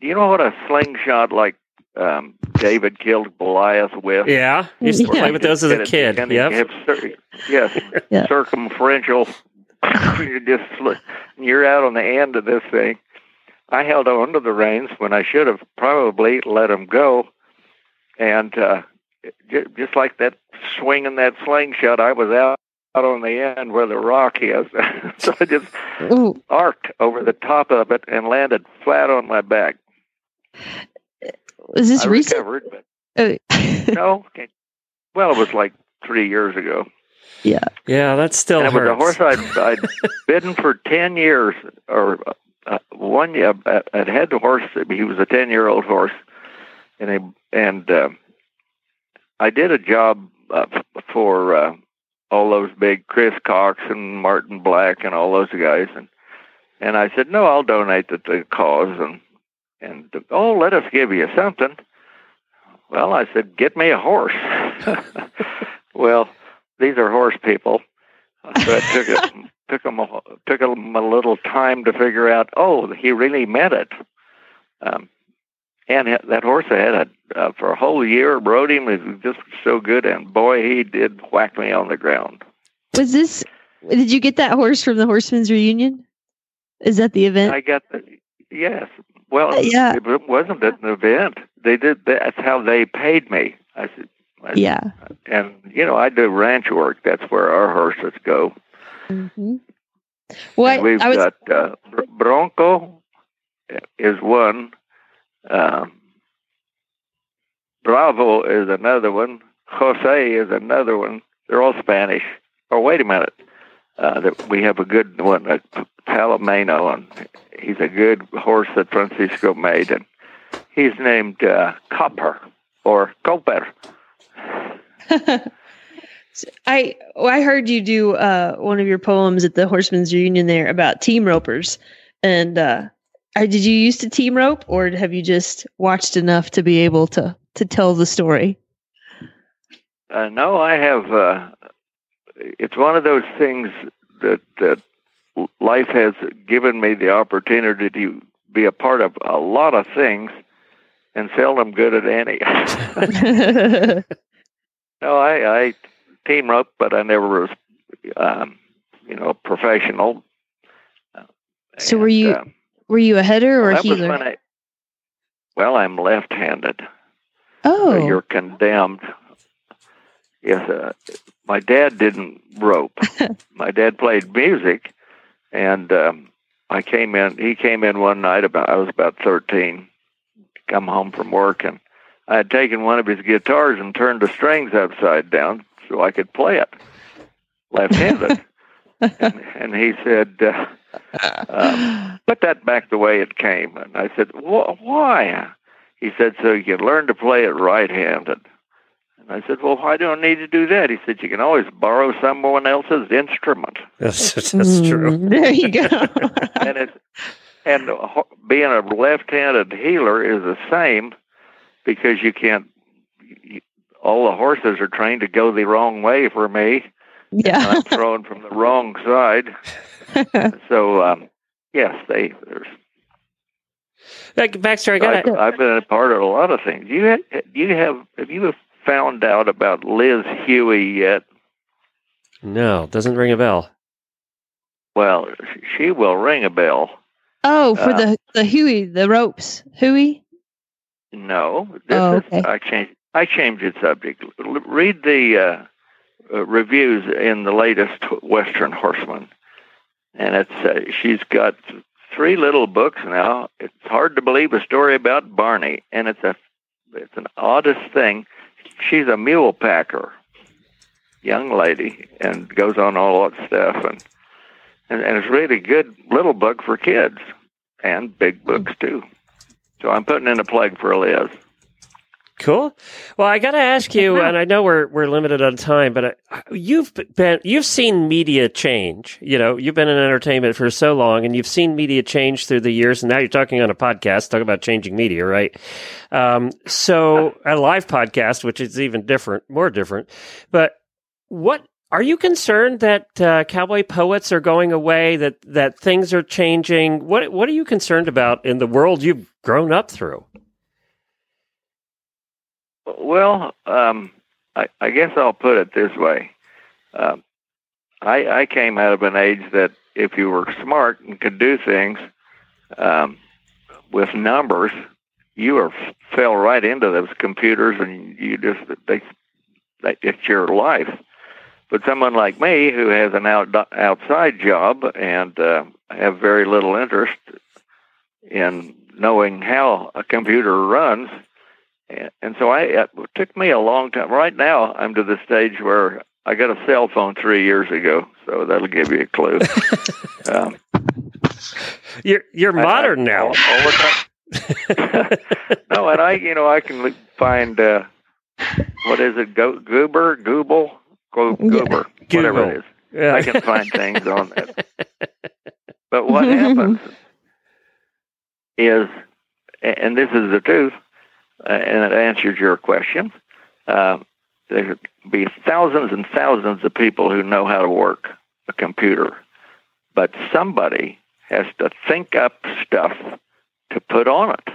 you know what a slingshot like um, David killed Goliath with? Yeah. You used to play with those as a kid. and it Yep. cir- yes, Yeah. circumferential you're just you're out on the end of this thing. I held on to the reins when I should have probably let them go, and uh, j- just like that swinging that slingshot, I was out out on the end where the rock is. so I just Ooh, arced over the top of it and landed flat on my back. was this I recent? recovered, but Oh. no. okay. Well, it was like three years ago. yeah. Yeah, that still and it was a horse I'd, I'd bidden for 10 years, or uh, one year. I- I'd had the horse, he was a 10 year old horse, and, he, and uh, I did a job uh, for uh, all those big Chris Cox and Martin Black and all those guys. And, and I said, no, I'll donate to the cause. And, and oh, let us give you something. Well, I said, get me a horse. well, these are horse people. So it took it took him a, took him a little time to figure out. Oh, he really meant it. Um, and that horse I had a, uh, for a whole year rode him. It was just so good, and boy, he did whack me on the ground. Was this? Did you get that horse from the Horsemen's Reunion? Is that the event? I got the yes. Well, Uh, yeah. it wasn't an event. They did. That's how they paid me. I said, I, yeah. and you know, I do ranch work. That's where our horses go. hmm What And we've I was got uh, Br- Bronco is one. Um, Bravo is another one. Jose is another one. They're all Spanish. Oh, wait a minute. Uh, we have a good one, uh, Palomino, and he's a good horse that Francisco made, and he's named uh, Copper or Copper. I I heard you do uh, one of your poems at the Horsemen's Reunion there about team ropers, and did you used to team rope, or have you just watched enough to be able to to tell the story? Uh, no, I have. Uh, it's one of those things that that life has given me the opportunity to be a part of a lot of things, and seldom good at any. no, I, I team rope, but I never was, um, you know, professional. So were you uh, Were you a header or a that healer? I. Well, I'm left-handed. oh, you're condemned. Yes, uh, my dad didn't rope. my dad played music, and um, I came in. He came in one night about I was about thirteen. Come home from work, and I had taken one of his guitars and turned the strings upside down so I could play it left-handed. and, and he said, uh, um, "Put that back the way it came." And I said, "Wh- "Why?" He said, "So you can learn to play it right-handed." And I said, "Well, why do I need to do that?" He said, "You can always borrow someone else's instrument." That's, that's true. Mm, There you go. and it's and being a left-handed healer is the same because you can't. You, all the horses are trained to go the wrong way for me, and yeah. I'm throwing from the wrong side. So um, yes, they. There's, Baxter, I I, got to I've been a part of a lot of things. You ha- you have have you found out about Liz Huey yet? No, doesn't ring a bell. Well, she will ring a bell. oh, for Uh, the the Huey, the ropes, Huey. No, this Oh, is. I changed. I changed the subject. L- read the uh, uh, reviews in the latest Western Horseman, and it's uh, she's got three little books now. It's hard to believe a story about Barney, and it's a it's an oddest thing. She's a mule packer, young lady, and goes on all that stuff, and and, and it's really good little book for kids, and big books too. So I'm putting in a plug for Liz. Cool. Well, I got to ask you, Uh-huh. and I know we're we're limited on time, but uh, you've been you've seen media change. You know, you've been in entertainment for so long, and you've seen media change through the years. And now you're talking on a podcast, talk about changing media, right? Um, so a live podcast, which is even different, more different. But what are you concerned that uh, cowboy poets are going away? That that things are changing? What what are you concerned about in the world you've grown up through? Well, um, I, I guess I'll put it this way. Um, I, I came out of an age that if you were smart and could do things um, with numbers, you were fell right into those computers, and you just they, they it's your life. But someone like me who has an out, outside job and uh, have very little interest in knowing how a computer runs, and, and so I it took me a long time. Right now, I'm to the stage where I got a cell phone three years ago, so that'll give you a clue. um, you're you're modern I, I, now. All, all no, and I, you know, I can find uh, what is it? Go, goober, Google, Go, goober, Yeah. whatever Google. it is. Yeah. I can find things on that. But what happens is, and this is the truth, uh, and it answers your question. Uh, there be thousands and thousands of people who know how to work a computer, but somebody has to think up stuff to put on it.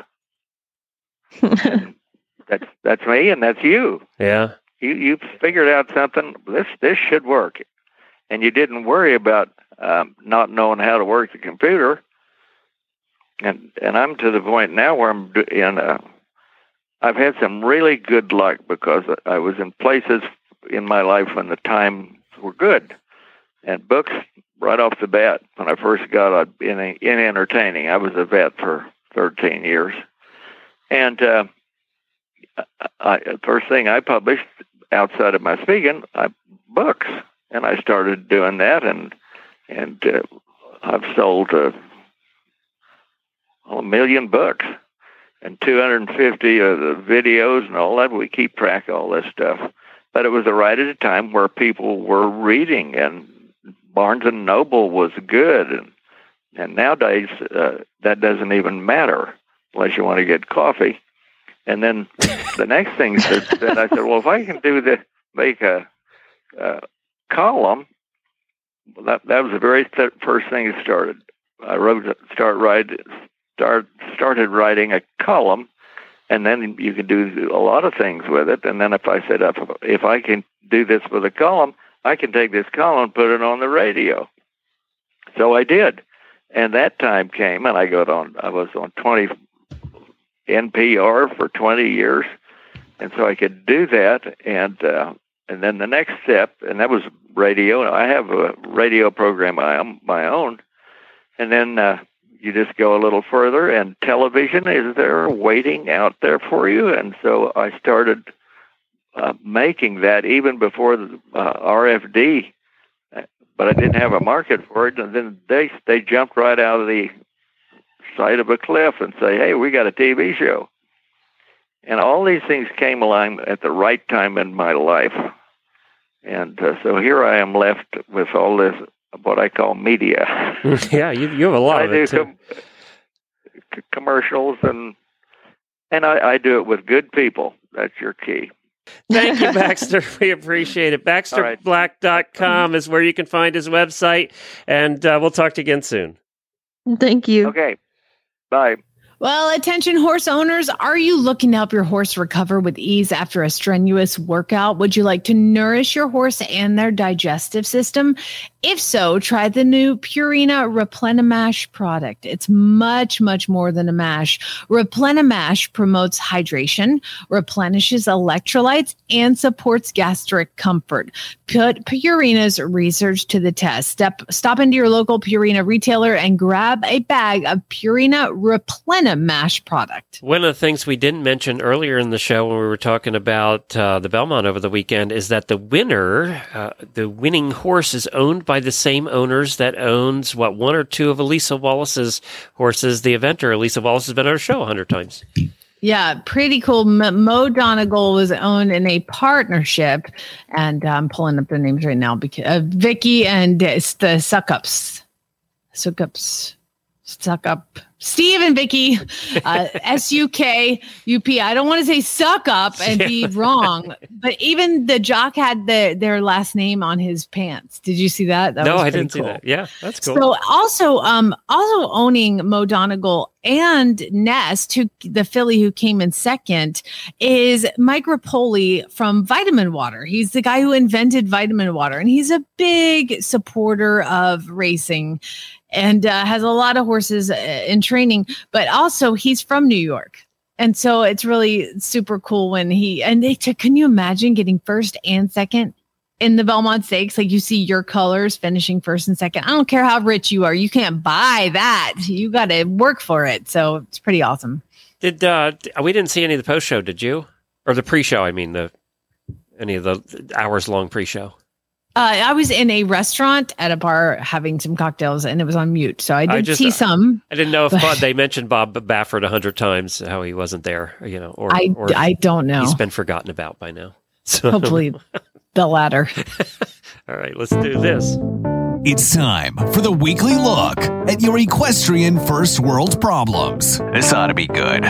that's that's me, and that's you. yeah. You you figured out something. This this should work, and you didn't worry about um, not knowing how to work the computer. And and I'm to the point now where I'm do- in. Uh, I've had some really good luck because I was in places in my life when the times were good, and books right off the bat when I first got in in entertaining. I was a vet for 13 years, and uh, I, first thing I published outside of my speaking, I books, and I started doing that, and and uh, I've sold uh, a million books and 250 of the videos and all that. We keep track of all this stuff, but it was right at a time where people were reading, and Barnes and Noble was good, and and nowadays uh, that doesn't even matter unless you want to get coffee. And then the next thing that, that I said, well, if I can do the make a, a column, that that was the very th- first thing that started. I wrote start write start started writing a column, and then you can do a lot of things with it. And then if I said if if I can do this with a column, I can take this column and put it on the radio. So I did, and that time came, and I got on. I was on twenty NPR for 20 years, and so I could do that. And uh, and then the next step, and that was radio. I have a radio program I am my own, and then uh, you just go a little further, and television is there waiting out there for you. And so I started uh, making that even before the uh, RFD. But I didn't have a market for it, and then they they jumped right out of the side of a cliff and say, "Hey, we got a TV show." And all these things came along at the right time in my life, and uh, so here I am left with all this what I call media. yeah, you, you have a lot I of do it too. com- c- commercials and and I, I do it with good people. That's your key. Thank you, Baxter. we appreciate it. BaxterBlack.com is where you can find his website, and uh, we'll talk to you again soon. Thank you. Okay, bye. Well, attention horse owners, are you looking to help your horse recover with ease after a strenuous workout? Would you like to nourish your horse and their digestive system? If so, try the new Purina Replenimash product. It's much, much more than a mash. Replenimash promotes hydration, replenishes electrolytes, and supports gastric comfort. Put Purina's research to the test. Step, stop into your local Purina retailer and grab a bag of Purina Replenimash product. One of the things we didn't mention earlier in the show when we were talking about uh, the Belmont over the weekend is that the winner, uh, the winning horse, is owned by the same owners that owns what one or two of Elisa Wallace's horses. The eventer, Elisa Wallace, has been on our show a hundred times. Yeah, pretty cool. Mo Donegal was owned in a partnership, and I'm pulling up their names right now because uh, Vicky and uh, the Sukups, Sukups, Sukup, Steve and Vicky, uh, S U K U P. I don't want to say suck up and be wrong, but even the jock had the, their last name on his pants. Did you see that? that no, was I didn't see that. Yeah, that's cool. So also, um, also owning Mo Donegal and Nest, who the filly who came in second, is Mike Repole from Vitamin Water. He's the guy who invented Vitamin Water, and he's a big supporter of racing and uh, has a lot of horses uh, in training. But also, he's from New York. And so it's really super cool when he and they took. Can you imagine getting first and second in the Belmont Stakes, like you see your colors finishing first and second. I don't care how rich you are, you can't buy that. You got to work for it. So it's pretty awesome. Did uh, we didn't see any of the post show? Did you, or the pre show? I mean, the any of the hours long pre show. Uh, I was in a restaurant at a bar having some cocktails, and it was on mute, so I did just- see some. I didn't know if But- they mentioned Bob Baffert a hundred times how he wasn't there, you know, or I or I don't know. he's been forgotten about by now. So Hopefully, the latter. all right, let's do this. It's time for the weekly look at your equestrian first world problems. This ought to be good.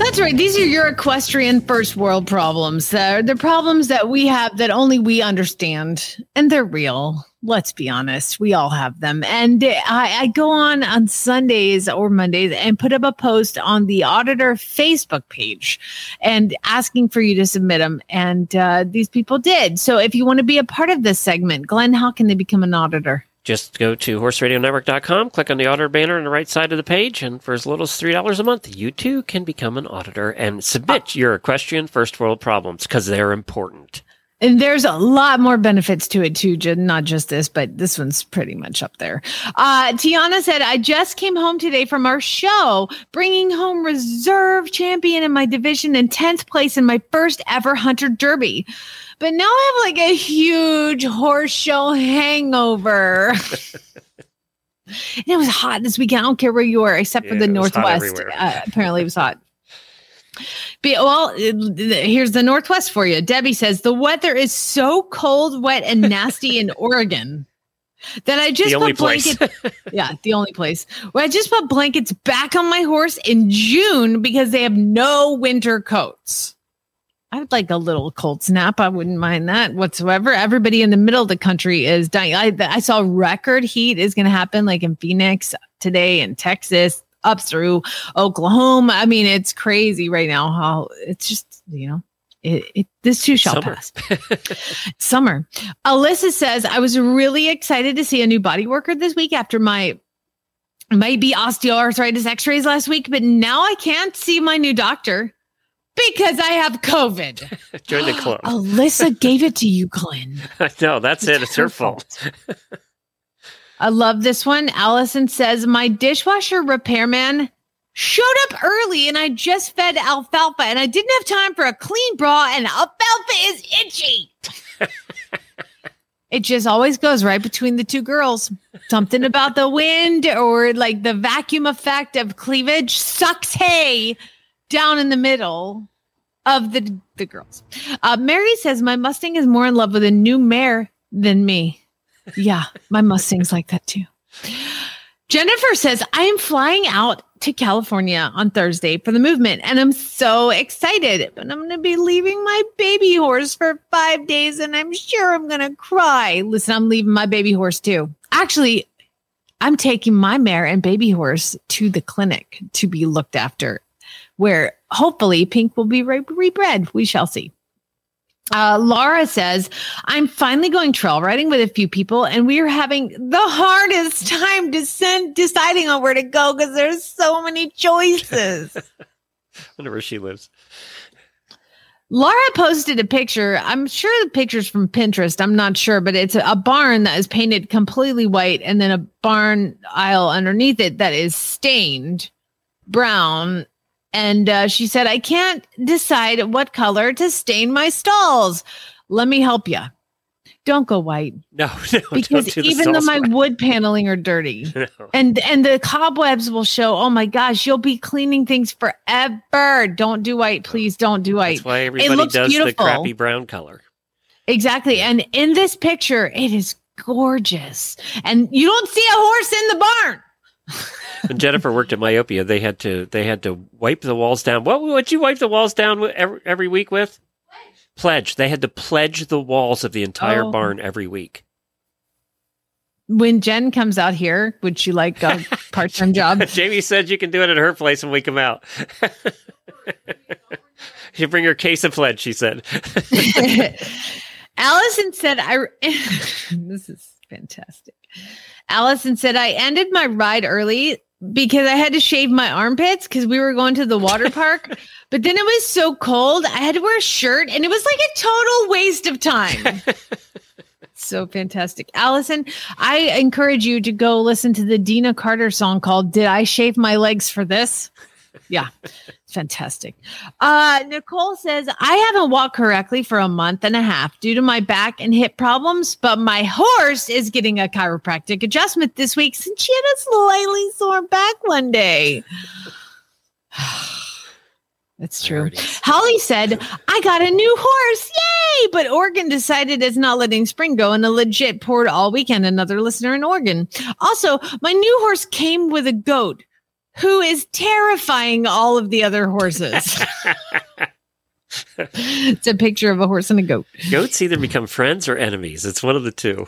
That's right. These are your equestrian first world problems. They're the problems that we have that only we understand, and they're real. Let's be honest. We all have them. And I, I go on on Sundays or Mondays and put up a post on the auditor Facebook page and asking for you to submit them. And uh, these people did. So if you want to be a part of this segment, Glenn, how can they become an auditor? Just go to horseradionetwork.com, click on the auditor banner on the right side of the page, and for as little as $3 a month, you too can become an auditor and submit ah. your equestrian first world problems because they're important. And there's a lot more benefits to it too, not just this, but this one's pretty much up there. Uh, Tiana said, I just came home today from our show, bringing home reserve champion in my division and 10th place in my first ever Hunter Derby. But now I have like a huge horse show hangover. and it was hot this weekend. I don't care where you are, except for the it was hot Northwest. Uh, apparently, it was hot. But, well, uh, here's the Northwest for you. Debbie says the weather is so cold, wet, and nasty in Oregon that I just the only put place. blankets. yeah, the only place where I just put blankets back on my horse in June because they have no winter coats. I would like a little cold snap. I wouldn't mind that whatsoever. Everybody in the middle of the country is dying. I, I saw record heat is going to happen like in Phoenix today in Texas up through Oklahoma. I mean, it's crazy right now how it's just, you know, it, it this too shall Summer. pass. Summer. Alyssa says, I was really excited to see a new body worker this week after my maybe osteoarthritis x-rays last week, but now I can't see my new doctor because I have COVID. Join the club. Alyssa gave it to you, Glenn. no, that's it. It's her fault. I love this one. Allison says, My dishwasher repairman showed up early and I just fed alfalfa and I didn't have time for a clean bra and alfalfa is itchy. it just always goes right between the two girls. Something about the wind or like the vacuum effect of cleavage sucks hay down in the middle of the the girls. Uh, Mary says my Mustang is more in love with a new mare than me. Yeah, my Mustang's like that too. Jennifer says I am flying out to California on Thursday for the movement, and I'm so excited. But I'm going to be leaving my baby horse for five days, and I'm sure I'm going to cry. Listen, I'm leaving my baby horse too. Actually, I'm taking my mare and baby horse to the clinic to be looked after where hopefully Pink will be re- rebred. We shall see. Uh, Laura says, I'm finally going trail riding with a few people, and we are having the hardest time to send, deciding on where to go because there's so many choices. wonder where she lives. Laura posted a picture. I'm sure the picture's from Pinterest. I'm not sure, but it's a barn that is painted completely white and then a barn aisle underneath it that is stained brown. And uh, she said, I can't decide what color to stain my stalls. Let me help you. Don't go white No, no, because do even though my white. wood paneling are dirty No. and and the cobwebs will show oh my gosh you'll be cleaning things forever don't do white please don't do white That's why everybody looks does the crappy brown color. exactly and in this picture it is gorgeous and you don't see a horse in the barn when Jennifer worked at Myopia, they had to they had to wipe the walls down. What would you wipe the walls down every, every week with? Pledge. They had to pledge the walls of the entire Oh. barn every week. When Jen comes out here, would she like a part time job? Jamie said you can do it at her place when we come out. you bring her case of pledge. She said. Allison said, I, this is fantastic. Allison said, I ended my ride early because I had to shave my armpits because we were going to the water park. but then it was so cold, I had to wear a shirt and it was like a total waste of time. so fantastic. Allison, I encourage you to go listen to the Deana Carter song called Did I Shave My Legs for This? Yeah, fantastic. Uh, Nicole says, I haven't walked correctly for a month and a half due to my back and hip problems, but my horse is getting a chiropractic adjustment this week since she had a slightly sore back one day. That's true. Holly said, I got a new horse. Yay! But Oregon decided it's not letting spring go and a legit poured all weekend. Another listener in Oregon. Also, my new horse came with a goat who is terrifying all of the other horses. it's a picture of a horse and a goat. Goats either become friends or enemies. It's one of the two.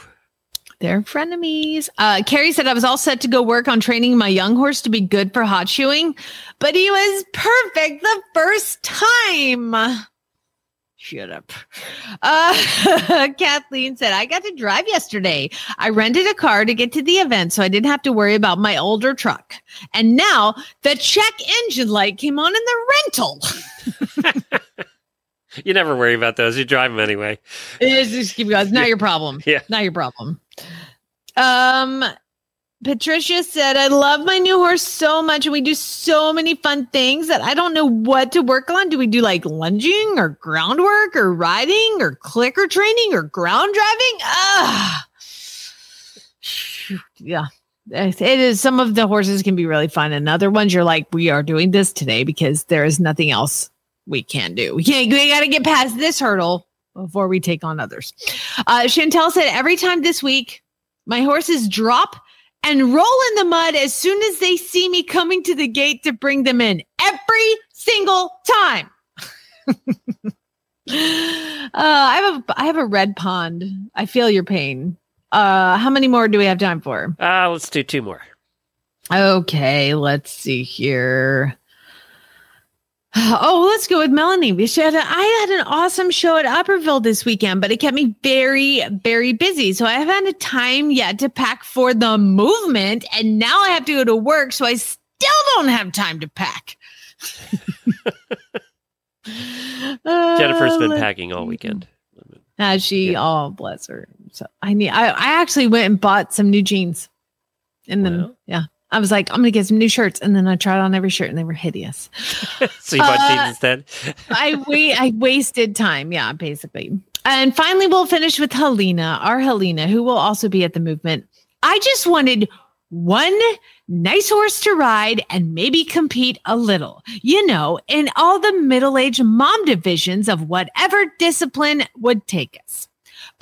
They're frenemies. Uh, Carrie said I was all set to go work on training my young horse to be good for hot shoeing, but he was perfect the first time. Shut up. Uh, Kathleen said, I got to drive yesterday. I rented a car to get to the event, so I didn't have to worry about my older truck. And now the check engine light came on in the rental. You never worry about those. You drive them anyway. It's just keep going. It's not your problem. Yeah. Not your problem. Um, Patricia said, I love my new horse so much, and we do so many fun things that I don't know what to work on. Do we do like lunging or groundwork or riding or clicker training or ground driving? Ah, yeah. It is some of the horses can be really fun, and other ones you're like, we are doing this today because there is nothing else we can do. We can't. We got to get past this hurdle before we take on others. Uh, Chantel said, every time this week, my horses drop and roll in the mud as soon as they see me coming to the gate to bring them in. Every single time. uh, I have a I have a red pond. I feel your pain. Uh, how many more do we have time for? Uh, let's do two more. Okay, let's see here. Oh, let's go with Melanie. We should. I had an awesome show at Upperville this weekend, but it kept me very, very busy. So I haven't had time yet to pack for the movement, and now I have to go to work, so I still don't have time to pack. Uh, Jennifer's been packing all weekend. Has she? Yeah. Oh, bless her. So I need. I, I actually went and bought some new jeans, and then Well. yeah, I was like, I'm gonna get some new shirts, and then I tried on every shirt, and they were hideous. so you bought Uh, jeans instead? I wait. I wasted time. Yeah, basically. And finally, we'll finish with Helena, our Helena, who will also be at the movement. I just wanted one nice horse to ride and maybe compete a little, you know, in all the middle aged mom divisions of whatever discipline would take us.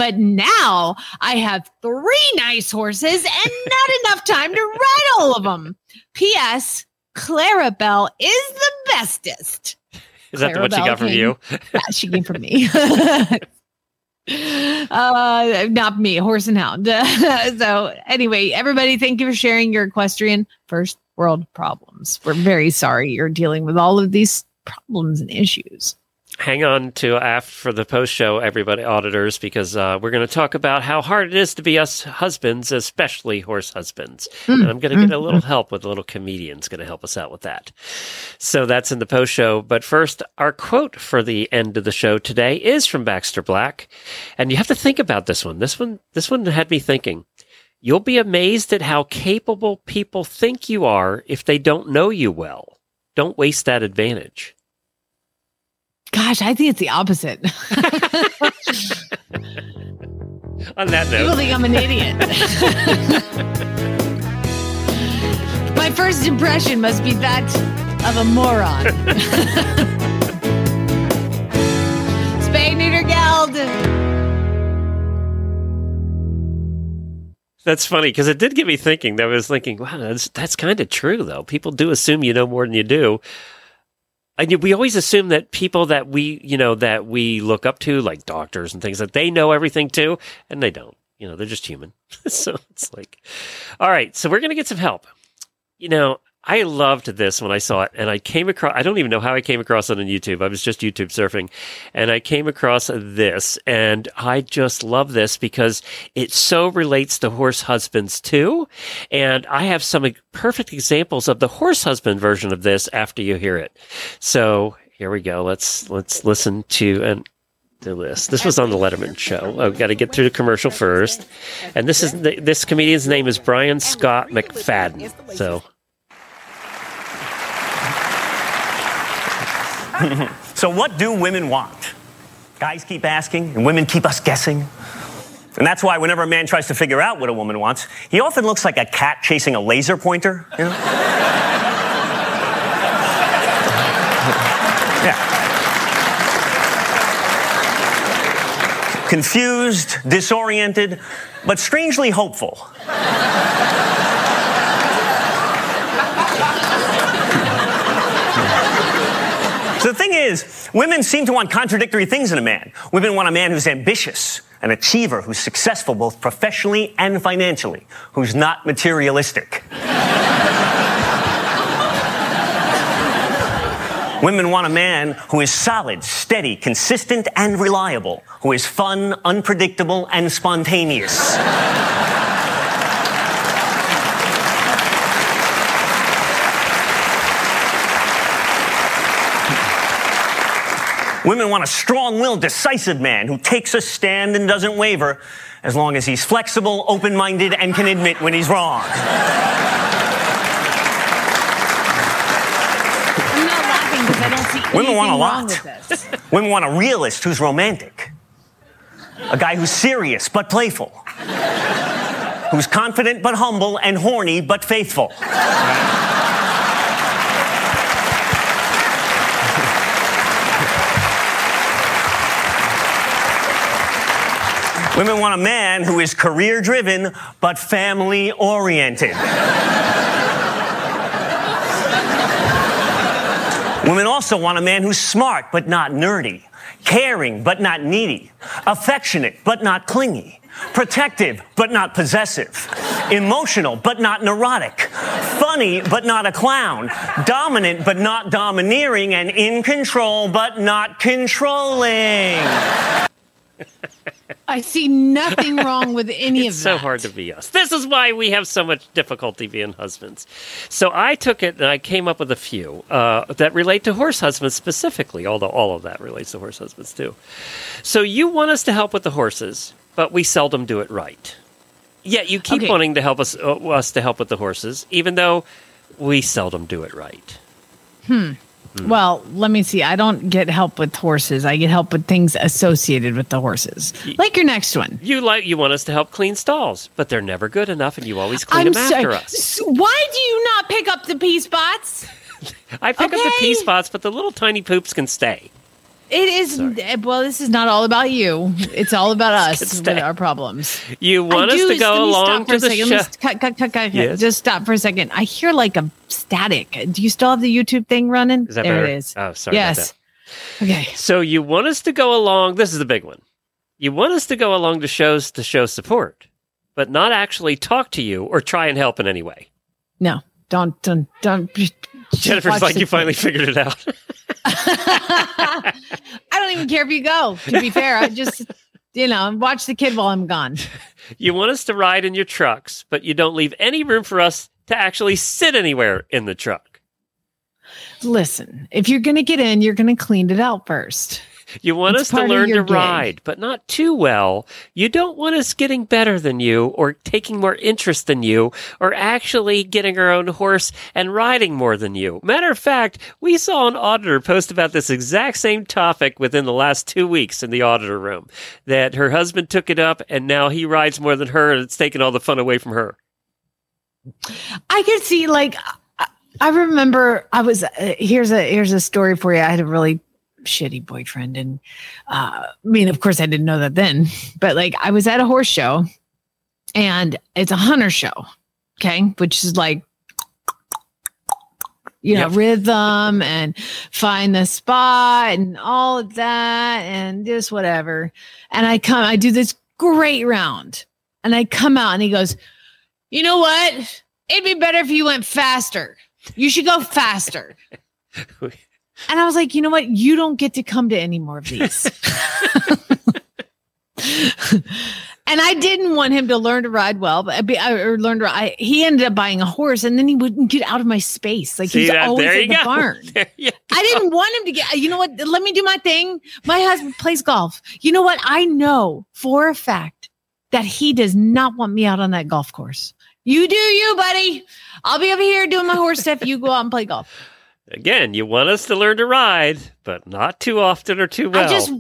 But now I have three nice horses and not enough time to ride all of them. P.S. Clarabelle is the bestest. Is that one she got from came- you? Yeah, she came from me. uh, not me, horse and hound. so, anyway, everybody, thank you for sharing your equestrian first world problems. We're very sorry you're dealing with all of these problems and issues. Hang on to AF for the post show, everybody, auditors, because uh, we're going to talk about how hard it is to be us husbands, especially horse husbands. and I'm going to get a hmm. little hmm. help with a little comedian's going to help us out with that. So that's in the post show. But first, our quote for the end of the show today is from Baxter Black, and you have to think about this one. This one, this one had me thinking. You'll be amazed at how capable people think you are if they don't know you well. Don't waste that advantage. Gosh, I think it's the opposite. On that note, People think I'm an idiot. My first impression must be that of a moron. Spay neuter geld. That's funny because it did get me thinking. I was thinking, wow, that's that's kind of true though. People do assume you know more than you do. We always assume that people that we, you know, that we look up to, like doctors and things, that they know everything too, and they don't. You know, they're just human. so it's like, all right, so we're gonna get some help. You know, I loved this when I saw it, and I came across. I don't even know how I came across it on YouTube. I was just YouTube surfing, and I came across this, and I just love this because it so relates to horse husbands too. And I have some perfect examples of the horse husband version of this after you hear it. So here we go. Let's let's listen to and do this. This was on the Letterman show. I've got to get through the commercial first, and this is the, this comedian's name is Brian Scott McFadden. So. So, what do women want? Guys keep asking, and women keep us guessing. And that's why whenever a man tries to figure out what a woman wants, he often looks like a cat chasing a laser pointer. You know? yeah. Confused, disoriented, but strangely hopeful. So the thing is, women seem to want contradictory things in a man. Women want a man who's ambitious, an achiever, who's successful both professionally and financially, who's not materialistic. Women want a man who is solid, steady, consistent, and reliable, who is fun, unpredictable, and spontaneous. Women want a strong willed, decisive man who takes a stand and doesn't waver as long as he's flexible, open minded, and can admit when he's wrong. I'm not laughing because I don't see Women want a lot. Women want a realist who's romantic, a guy who's serious but playful, who's confident but humble, and horny but faithful. Women want a man who is career driven but family oriented. Women also want a man who's smart but not nerdy, caring but not needy, affectionate but not clingy, protective but not possessive, emotional but not neurotic, funny but not a clown, dominant but not domineering, and in control but not controlling. I see nothing wrong with any of that. so hard to be us. This is why we have so much difficulty being husbands. So I took it and I came up with a few uh, that relate to horse husbands specifically, although all of that relates to horse husbands too. So you want us to help with the horses, but we seldom do it right. Yet you keep Okay. wanting to help us uh, us to help with the horses, even though we seldom do it right. Well, let me see. I don't get help with horses. I get help with things associated with the horses. Like your next one. You like you want us to help clean stalls, but they're never good enough, and you always clean I'm them sorry. after us. Why do you not pick up the pee spots? I pick up the pea Okay. spots, but the little tiny poops can stay. It is eh, well. This is not all about you. It's all about us with our problems. You want I us do- to go along to the show. Cut, cut, cut, cut. Yes. Just stop for a second. I hear like a static. Do you still have the YouTube thing running? Is that there better? it is. Oh, sorry about Yes. Okay. So you want us to go along. This is the big one. You want us to go along to shows to show support, but not actually talk to you or try and help in any way. No, don't, don't, don't. Jennifer's like, you finally figured it out. I don't even care if you go. To be fair, I just, you know, watch the kid while I'm gone. you want us to ride in your trucks, but you don't leave any room for us to actually sit anywhere in the truck. Listen, if you're gonna get in, you're gonna clean it out first. You want It's us to learn to ride, but not too well. You don't want us getting better than you or taking more interest than you or actually getting our own horse and riding more than you. Matter of fact, we saw an auditor post about this exact same topic within the last two weeks in the auditor room that her husband took it up and now he rides more than her and it's taken all the fun away from her. I could see like I- I remember I was uh, here's a here's a story for you. I had a really shitty boyfriend and uh I mean of course I didn't know that then, but like I was at a horse show and it's a hunter show. Okay, which is like you know Yep. rhythm and find the spot and all of that and just whatever. And I come, I do this great round, and I come out, and he goes, "You know what? It'd be better if you went faster. You should go faster." And I was like, you know what? You don't get to come to any more of these. and I didn't want him to learn to ride well, but I- uh, or learn to ride. He ended up buying a horse, and then he wouldn't get out of my space. Like See he's that? always in the go. barn. I didn't want him to get. You know what? Let me do my thing. My husband plays golf. You know what? I know for a fact that he does not want me out on that golf course. You do you, buddy. I'll be over here doing my horse stuff. You go out and play golf. Again, you want us to learn to ride, but not too often or too well. I just,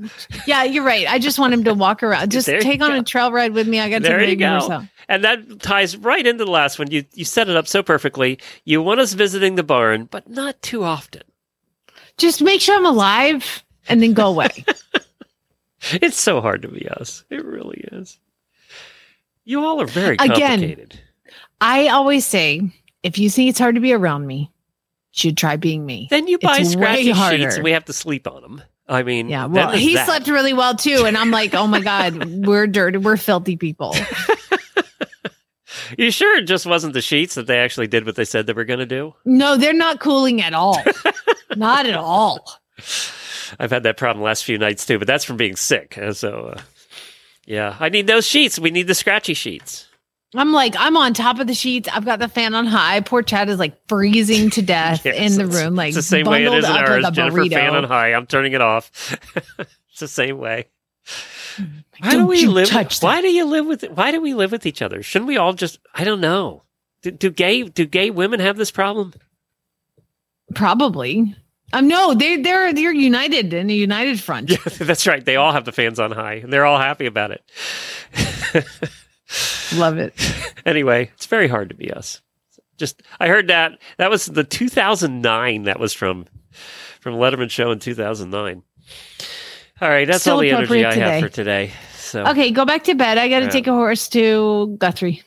yeah, you're right. I just want him to walk around. Just take on go. a trail ride with me. I got there to you go. And that ties right into the last one. You you set it up so perfectly. You want us visiting the barn, but not too often. Just make sure I'm alive and then go away. It's so hard to be us. It really is. You all are very Again, complicated. I always say, if you think it's hard to be around me, should try being me. Then you buy It's scratchy sheets and we have to sleep on them. I mean, Yeah, well, he that. slept really well too, and I'm like, oh my god, we're dirty, we're filthy people. You sure it just wasn't the sheets that they actually did what they said they were going to do? No, they're not cooling at all, not at all. I've had that problem last few nights too, but that's from being sick. Uh, So, uh, yeah, I need those sheets. We need the scratchy sheets. I'm like, I'm on top of the sheets. I've got the fan on high. Poor Chad is like freezing to death Yes, in the room, like it's the same way it bundled in up ours. Jennifer burrito. fan on high. I'm turning it off. it's the same way. Why do Don't we you live? why do you live with? Why do we live with each other? Shouldn't we all just? I don't know. Do, do gay do gay women have this problem? Probably. Um, no, they they're they're united in a united front. Yeah, That's right. They all have the fans on high, and they're all happy about it. Love it. anyway, it's very hard to be us. Just I heard that that was the 2009. That was from from Letterman show in 2009. All right, that's Still all the energy I today. have for today. So Okay, go back to bed. I got to Yeah. take a horse to Guthrie.